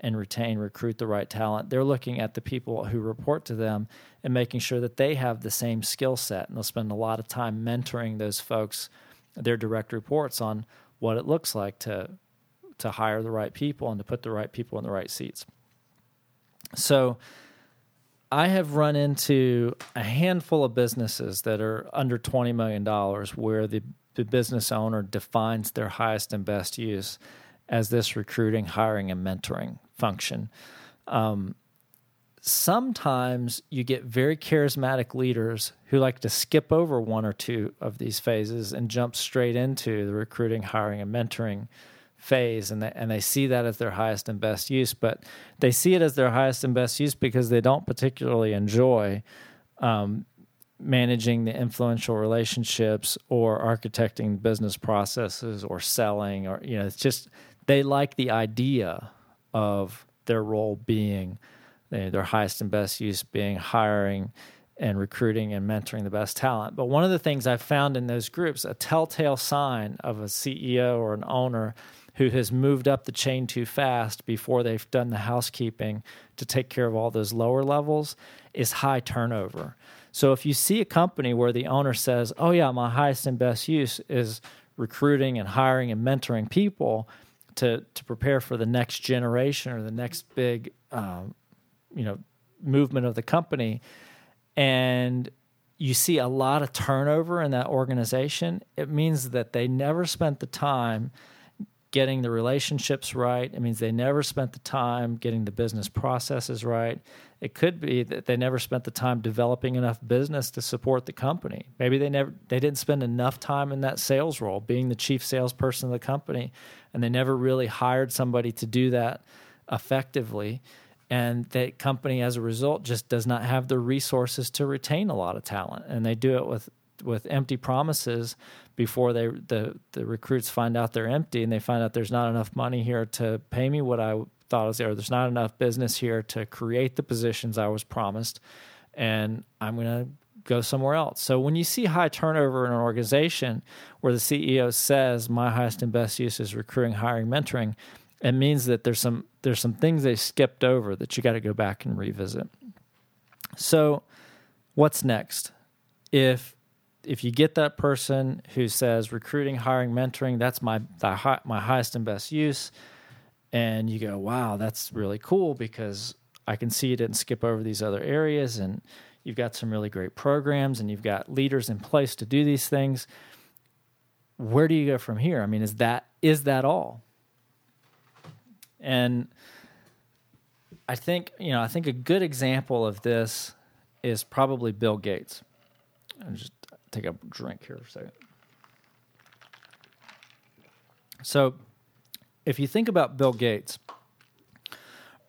and retain, recruit the right talent, they're looking at the people who report to them and making sure that they have the same skill set. And they'll spend a lot of time mentoring those folks, their direct reports on what it looks like to to hire the right people and to put the right people in the right seats. So I have run into a handful of businesses that are under $20 million where the, the business owner defines their highest and best use as this recruiting, hiring, and mentoring function. Um, sometimes you get very charismatic leaders who like to skip over one or two of these phases and jump straight into the recruiting, hiring, and mentoring phase and they, and they see that as their highest and best use but they see it as their highest and best use because they don't particularly enjoy um, managing the influential relationships or architecting business processes or selling or you know it's just they like the idea of their role being their highest and best use being hiring and recruiting and mentoring the best talent. But one of the things I've found in those groups, a telltale sign of a CEO or an owner who has moved up the chain too fast before they've done the housekeeping to take care of all those lower levels is high turnover. So if you see a company where the owner says, "Oh yeah, my highest and best use is recruiting and hiring and mentoring people to to prepare for the next generation or the next big, um, you know, movement of the company," and you see a lot of turnover in that organization, it means that they never spent the time getting the relationships right. It means they never spent the time getting the business processes right. It could be that they never spent the time developing enough business to support the company. Maybe they never they didn't spend enough time in that sales role, being the chief salesperson of the company, and they never really hired somebody to do that effectively and that company as a result just does not have the resources to retain a lot of talent and they do it with with empty promises before they the the recruits find out they're empty and they find out there's not enough money here to pay me what I thought was there there's not enough business here to create the positions I was promised and I'm to go somewhere else. So when you see high turnover in an organization where the CEO says my highest and best use is recruiting, hiring, mentoring, it means that there's some there's some things they skipped over that you got to go back and revisit. So, what's next? If if you get that person who says recruiting, hiring, mentoring, that's my my highest and best use, and you go, wow, that's really cool because I can see you didn't skip over these other areas, and you've got some really great programs, and you've got leaders in place to do these things. Where do you go from here? I mean, is that is that all? And I think, you know, I think a good example of this is probably Bill Gates. I'll just take a drink here for a second. So, if you think about Bill Gates,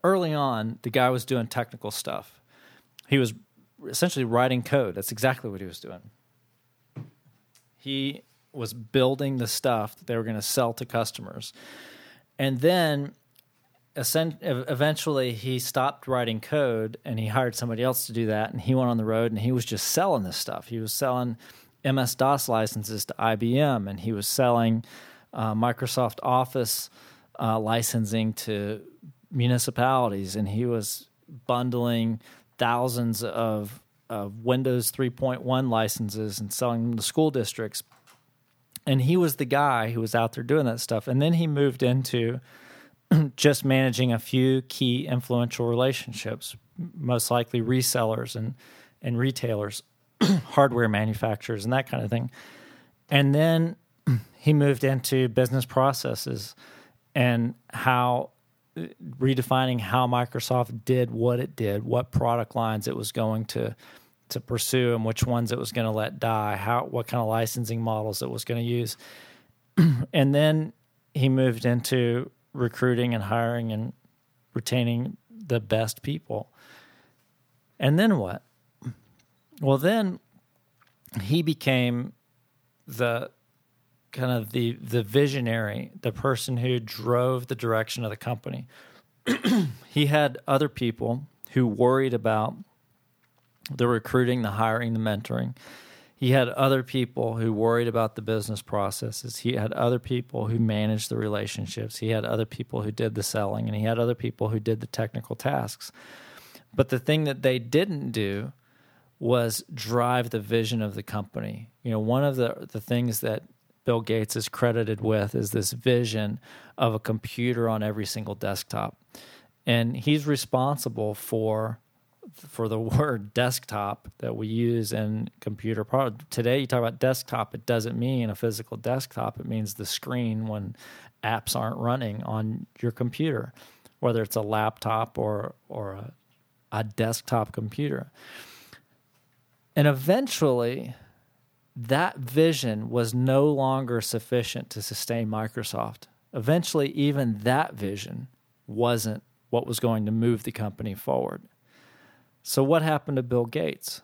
early on, the guy was doing technical stuff. He was essentially writing code. That's exactly what he was doing. He was building the stuff that they were going to sell to customers. And then eventually he stopped writing code and he hired somebody else to do that and he went on the road and he was just selling this stuff. He was selling ms-dos licenses to ibm and he was selling uh, microsoft office uh, licensing to municipalities and he was bundling thousands of, of windows 3.1 licenses and selling them to school districts. And he was the guy who was out there doing that stuff. And then he moved into just managing a few key influential relationships, most likely resellers and, and retailers, hardware manufacturers, and that kind of thing. And then he moved into business processes and how uh, redefining how Microsoft did what it did, what product lines it was going to to pursue and which ones it was going to let die, how what kind of licensing models it was going to use. and then he moved into recruiting and hiring and retaining the best people. And then what? Well, then he became the kind of the the visionary, the person who drove the direction of the company. he had other people who worried about the recruiting, the hiring, the mentoring. He had other people who worried about the business processes. He had other people who managed the relationships. He had other people who did the selling, and he had other people who did the technical tasks. But the thing that they didn't do was drive the vision of the company. You know, one of the, the things that Bill Gates is credited with is this vision of a computer on every single desktop. And he's responsible for for the word desktop that we use in computer. Today, you talk about desktop, it doesn't mean a physical desktop. It means the screen when apps aren't running on your computer, whether it's a laptop or or a, a desktop computer. And eventually, that vision was no longer sufficient to sustain Microsoft. Eventually, even that vision wasn't what was going to move the company forward. So, what happened to Bill Gates?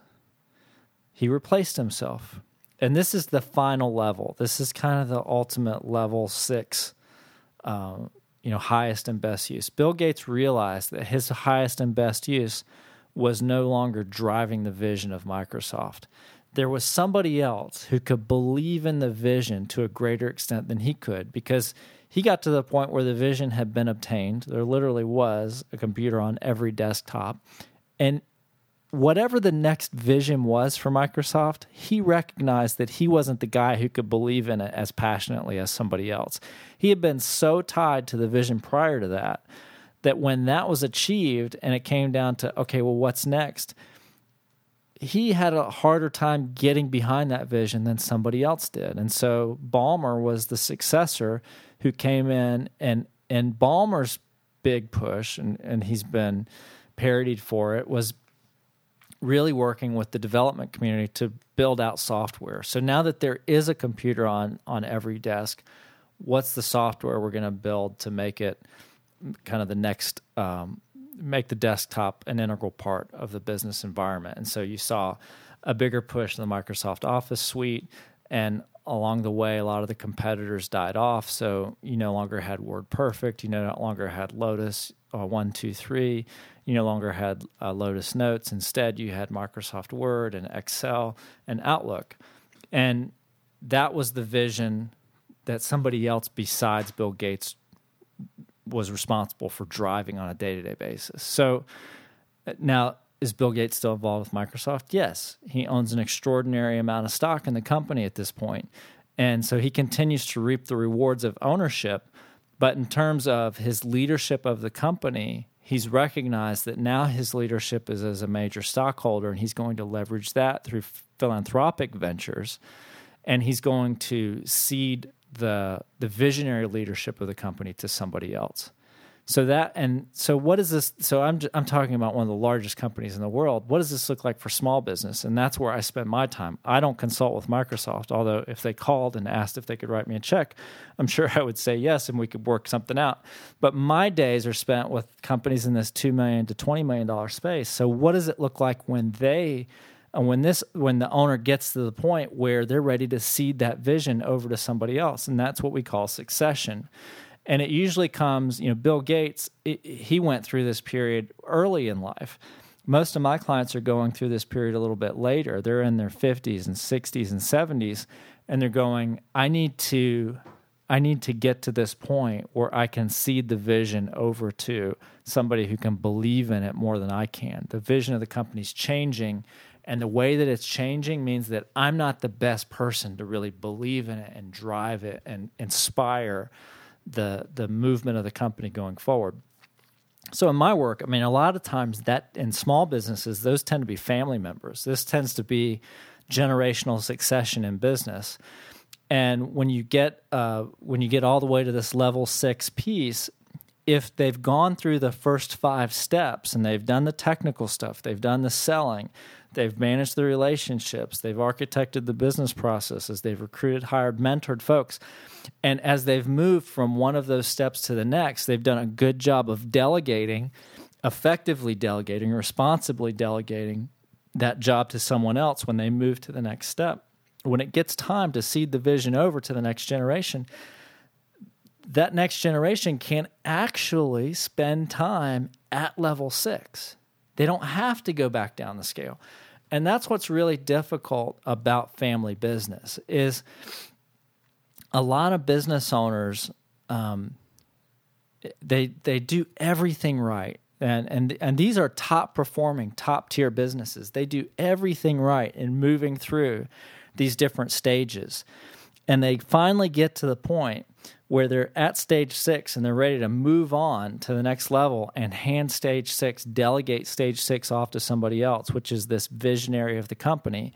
He replaced himself. And this is the final level. This is kind of the ultimate level six, um, you know, highest and best use. Bill Gates realized that his highest and best use was no longer driving the vision of Microsoft. There was somebody else who could believe in the vision to a greater extent than he could because he got to the point where the vision had been obtained. There literally was a computer on every desktop. And whatever the next vision was for Microsoft, he recognized that he wasn't the guy who could believe in it as passionately as somebody else. He had been so tied to the vision prior to that that when that was achieved and it came down to, okay, well, what's next? He had a harder time getting behind that vision than somebody else did. And so Ballmer was the successor who came in and and Ballmer's big push and, and he's been parodied for it was really working with the development community to build out software. So now that there is a computer on on every desk, what's the software we're going to build to make it kind of the next um, make the desktop an integral part of the business environment? And so you saw a bigger push in the Microsoft Office suite, and along the way, a lot of the competitors died off. So you no longer had WordPerfect, you no longer had Lotus uh, one, two, three you no longer had uh, Lotus Notes. Instead, you had Microsoft Word and Excel and Outlook. And that was the vision that somebody else besides Bill Gates was responsible for driving on a day to day basis. So uh, now, is Bill Gates still involved with Microsoft? Yes. He owns an extraordinary amount of stock in the company at this point. And so he continues to reap the rewards of ownership. But in terms of his leadership of the company, he's recognized that now his leadership is as a major stockholder and he's going to leverage that through philanthropic ventures. And he's going to cede the the visionary leadership of the company to somebody else so that and so what is this? So I'm I'm talking about one of the largest companies in the world. What does this look like for small business? And that's where I spend my time. I don't consult with Microsoft, although if they called and asked if they could write me a check, I'm sure I would say yes and we could work something out. But my days are spent with companies in this two million to twenty million dollar space. So what does it look like when they and when this when the owner gets to the point where they're ready to cede that vision over to somebody else and that's what we call succession and it usually comes you know bill gates it, he went through this period early in life. Most of my clients are going through this period a little bit later. They're in their 50s and 60s and 70s and they're going i need to i need to get to this point where i can cede the vision over to somebody who can believe in it more than i can. The vision of the company's changing and the way that it's changing means that i'm not the best person to really believe in it and drive it and inspire the the movement of the company going forward. So in my work, I mean, a lot of times that in small businesses, those tend to be family members. This tends to be generational succession in business. And when you get uh, when you get all the way to this level six piece, if they've gone through the first five steps and they've done the technical stuff, they've done the selling, they've managed the relationships, they've architected the business processes, they've recruited, hired, mentored folks, and as they've moved from one of those steps to the next, they've done a good job of delegating, effectively delegating, responsibly delegating that job to someone else when they move to the next step. When it gets time to cede the vision over to the next generation, that next generation can actually spend time at level six. They don't have to go back down the scale. And that's what's really difficult about family business is a lot of business owners um, they they do everything right. And and and these are top performing top tier businesses. They do everything right in moving through these different stages. And they finally get to the point where they're at stage six and they're ready to move on to the next level and hand stage six delegate stage six off to somebody else which is this visionary of the company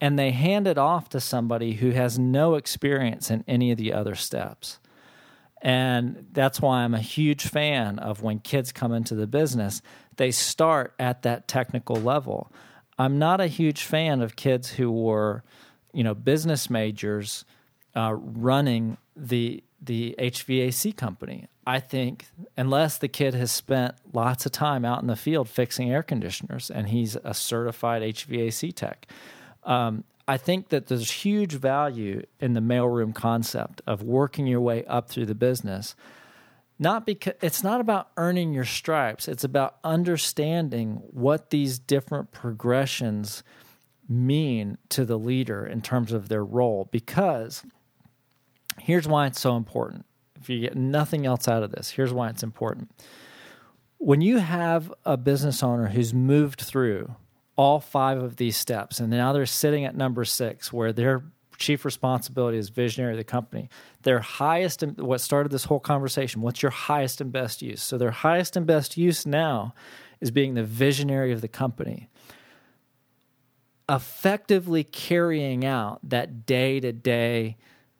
and they hand it off to somebody who has no experience in any of the other steps. And that's why I'm a huge fan of when kids come into the business, they start at that technical level. I'm not a huge fan of kids who were, you know, business majors uh, running the the HVAC company. I think unless the kid has spent lots of time out in the field fixing air conditioners and he's a certified HVAC tech, um, I think that there's huge value in the mailroom concept of working your way up through the business. Not because it's not about earning your stripes, it's about understanding what these different progressions mean to the leader in terms of their role. Because here's why it's so important. If you get nothing else out of this, here's why it's important. When you have a business owner who's moved through all five of these steps. And now they're sitting at number six, where their chief responsibility is visionary of the company. Their highest, what started this whole conversation, what's your highest and best use? So their highest and best use now is being the visionary of the company. Effectively carrying out that day to day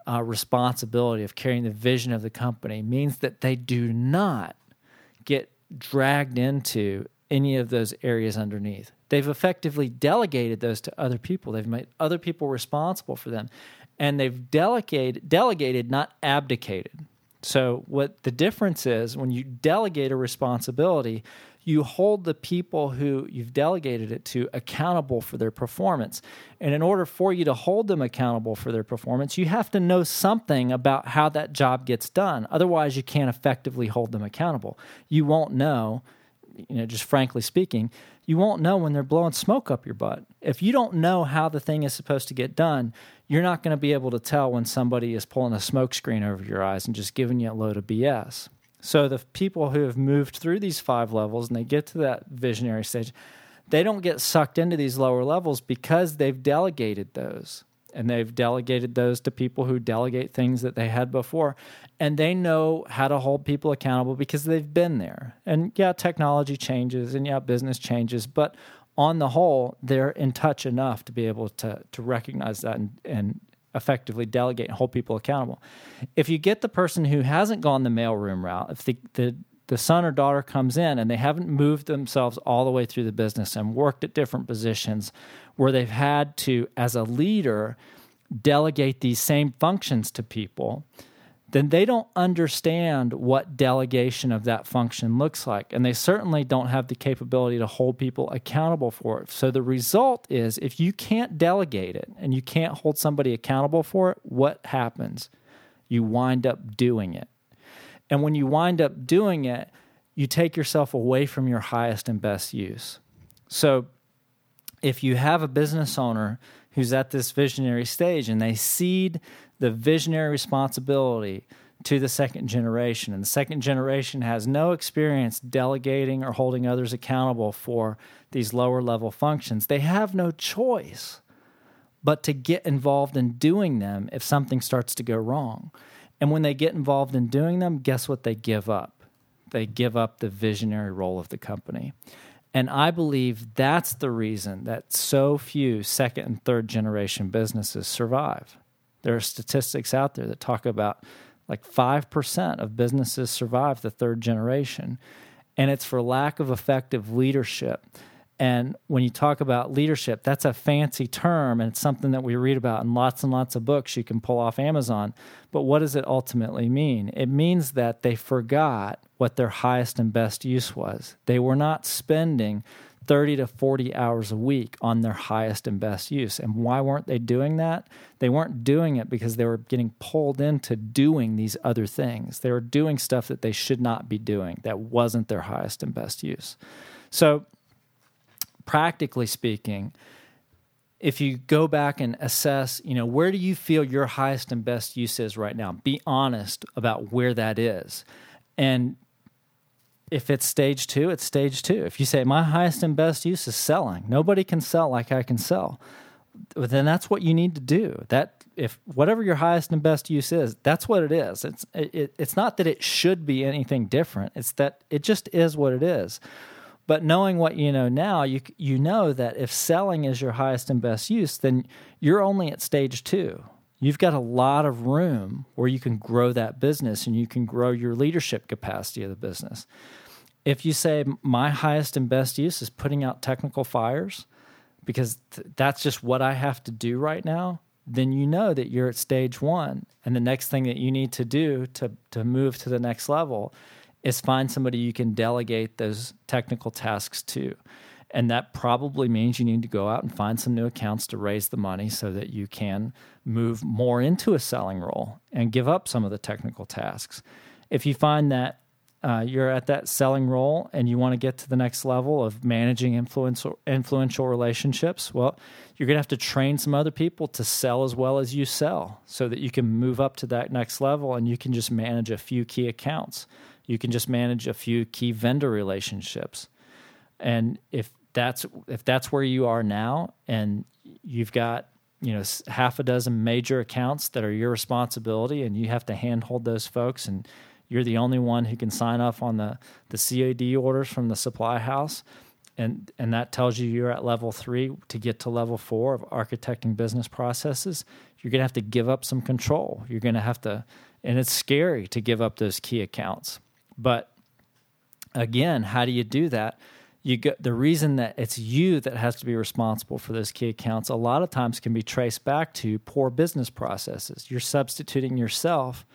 Uh, responsibility of carrying the vision of the company means that they do not get dragged into any of those areas underneath. They've effectively delegated those to other people. They've made other people responsible for them. And they've delegated, delegated, not abdicated. So, what the difference is when you delegate a responsibility, you hold the people who you've delegated it to accountable for their performance. And in order for you to hold them accountable for their performance, you have to know something about how that job gets done. Otherwise, you can't effectively hold them accountable. You won't know, you know, just frankly speaking, you won't know when they're blowing smoke up your butt. If you don't know how the thing is supposed to get done, you're not going to be able to tell when somebody is pulling a smoke screen over your eyes and just giving you a load of BS. So the people who have moved through these five levels and they get to that visionary stage, they don't get sucked into these lower levels because they've delegated those. And they've delegated those to people who delegate things that they had before. And they know how to hold people accountable because they've been there. And yeah, technology changes and yeah, business changes. But on the whole, they're in touch enough to be able to, to recognize that and, and effectively delegate and hold people accountable. If you get the person who hasn't gone the mailroom route, if the, the the son or daughter comes in and they haven't moved themselves all the way through the business and worked at different positions where they've had to, as a leader, delegate these same functions to people, then they don't understand what delegation of that function looks like. And they certainly don't have the capability to hold people accountable for it. So the result is if you can't delegate it and you can't hold somebody accountable for it, what happens? You wind up doing it. And when you wind up doing it, you take yourself away from your highest and best use. So if you have a business owner who's at this visionary stage and they cede the visionary responsibility to the second generation. And the second generation has no experience delegating or holding others accountable for these lower level functions. They have no choice but to get involved in doing them if something starts to go wrong. And when they get involved in doing them, guess what they give up? They give up the visionary role of the company. And I believe that's the reason that so few second and third generation businesses survive. There are statistics out there that talk about like 5% of businesses survive the third generation. And it's for lack of effective leadership. And when you talk about leadership, that's a fancy term and it's something that we read about in lots and lots of books you can pull off Amazon. But what does it ultimately mean? It means that they forgot what their highest and best use was. They were not spending 30 to 40 hours a week on their highest and best use. And why weren't they doing that? They weren't doing it because they were getting pulled into doing these other things. They were doing stuff that they should not be doing, that wasn't their highest and best use. So, practically speaking, if you go back and assess, you know, where do you feel your highest and best use is right now? Be honest about where that is. And if it's stage two, it's stage two. If you say my highest and best use is selling, nobody can sell like I can sell, then that's what you need to do. That if whatever your highest and best use is, that's what it is. It's it, it's not that it should be anything different. It's that it just is what it is. But knowing what you know now, you you know that if selling is your highest and best use, then you're only at stage two you've got a lot of room where you can grow that business and you can grow your leadership capacity of the business. If you say, my highest and best use is putting out technical fires, because th- that's just what I have to do right now, then you know that you're at stage one. And the next thing that you need to do to, to move to the next level is find somebody you can delegate those technical tasks to. And that probably means you need to go out and find some new accounts to raise the money so that you can move more into a selling role and give up some of the technical tasks. If you find that uh, you're at that selling role and you want to get to the next level of managing influential, influential relationships, well, you're going to have to train some other people to sell as well as you sell so that you can move up to that next level and you can just manage a few key accounts. You can just manage a few key vendor relationships. And if that's if that's where you are now, and you've got you know half a dozen major accounts that are your responsibility, and you have to handhold those folks, and you're the only one who can sign off on the the CAD orders from the supply house and and that tells you you're at level three to get to level four of architecting business processes you're going to have to give up some control. You're going to have to and it's scary to give up those key accounts. But again how do you do that you get the reason that it's you that has to be responsible for those key accounts a lot of times can be traced back to poor business processes. You're substituting yourself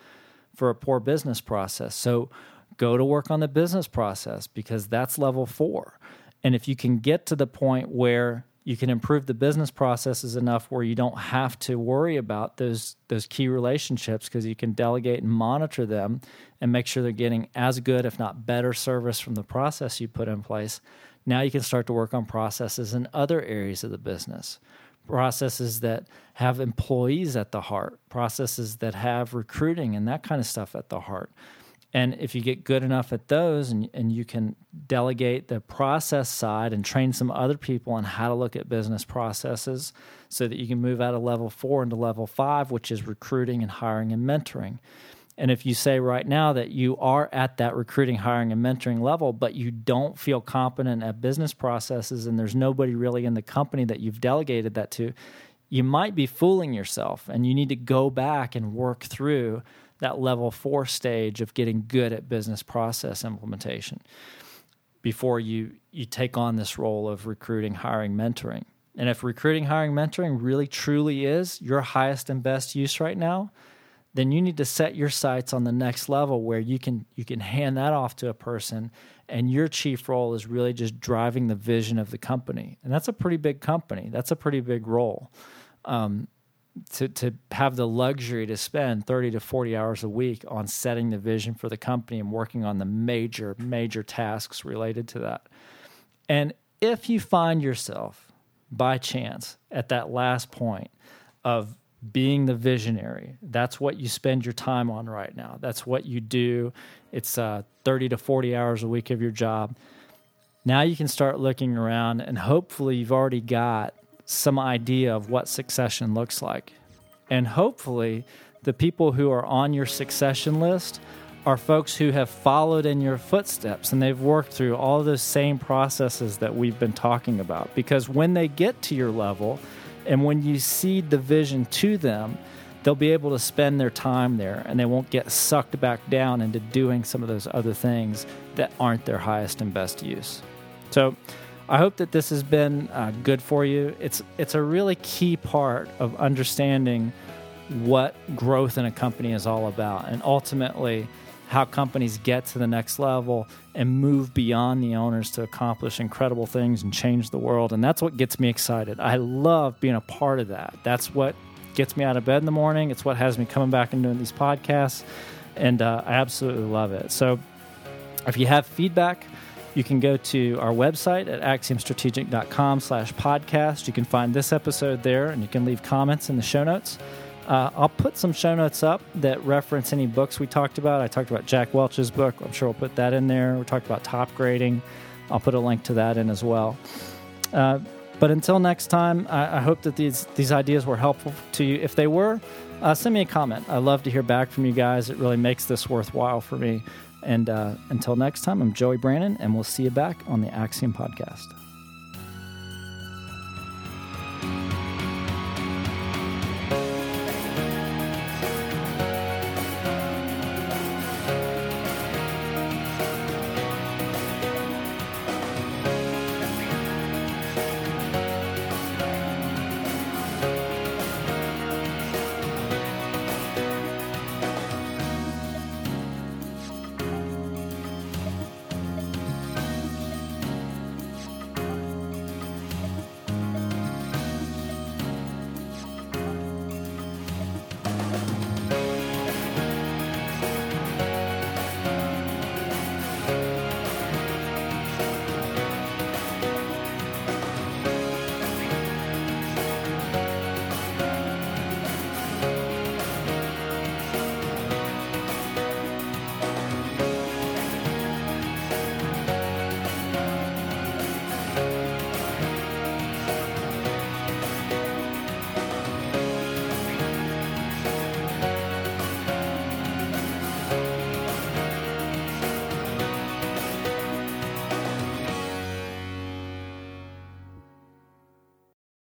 for a poor business process. So go to work on the business process because that's level 4 and if you can get to the point where you can improve the business processes enough where you don't have to worry about those those key relationships because you can delegate and monitor them and make sure they're getting as good if not better service from the process you put in place. Now you can start to work on processes in other areas of the business. Processes that have employees at the heart processes that have recruiting and that kind of stuff at the heart and if you get good enough at those and, and you can delegate the process side and train some other people on how to look at business processes so that you can move out of level four into level five, which is recruiting and hiring and mentoring. And if you say right now that you are at that recruiting, hiring, and mentoring level, but you don't feel competent at business processes and there's nobody really in the company that you've delegated that to, you might be fooling yourself and you need to go back and work through that level four stage of getting good at business process implementation before you you take on this role of recruiting, hiring, mentoring. And if recruiting, hiring, mentoring really truly is your highest and best use right now, then you need to set your sights on the next level where you can you can hand that off to a person and your chief role is really just driving the vision of the company. And that's a pretty big company. That's a pretty big role. Um, to to have the luxury to spend 30 to 40 hours a week on setting the vision for the company and working on the major major tasks related to that. And if you find yourself by chance at that last point of being the visionary, that's what you spend your time on right now. That's what you do. It's uh, 30 to 40 hours a week of your job. Now you can start looking around, and hopefully, you've already got some idea of what succession looks like. And hopefully, the people who are on your succession list are folks who have followed in your footsteps and they've worked through all those same processes that we've been talking about. Because when they get to your level and when you cede the vision to them, they'll be able to spend their time there and they won't get sucked back down into doing some of those other things that aren't their highest and best use. So, I hope that this has been uh, good for you. It's it's a really key part of understanding what growth in a company is all about, and ultimately how companies get to the next level and move beyond the owners to accomplish incredible things and change the world. And that's what gets me excited. I love being a part of that. That's what gets me out of bed in the morning. It's what has me coming back and doing these podcasts, and uh, I absolutely love it. So, if you have feedback you can go to our website at axiomstrategic.com slash podcast. You can find this episode there and you can leave comments in the show notes. Uh, I'll put some show notes up that reference any books we talked about. I talked about Jack Welch's book. I'm sure we'll put that in there. We talked about Topgrading. I'll put a link to that in as well. Uh, but until next time, I, I, hope that these these ideas were helpful to you. If they were, uh, send me a comment. I love to hear back from you guys. It really makes this worthwhile for me. And uh, until next time, I'm Joey Brannon, and we'll see you back on the Axiom Podcast.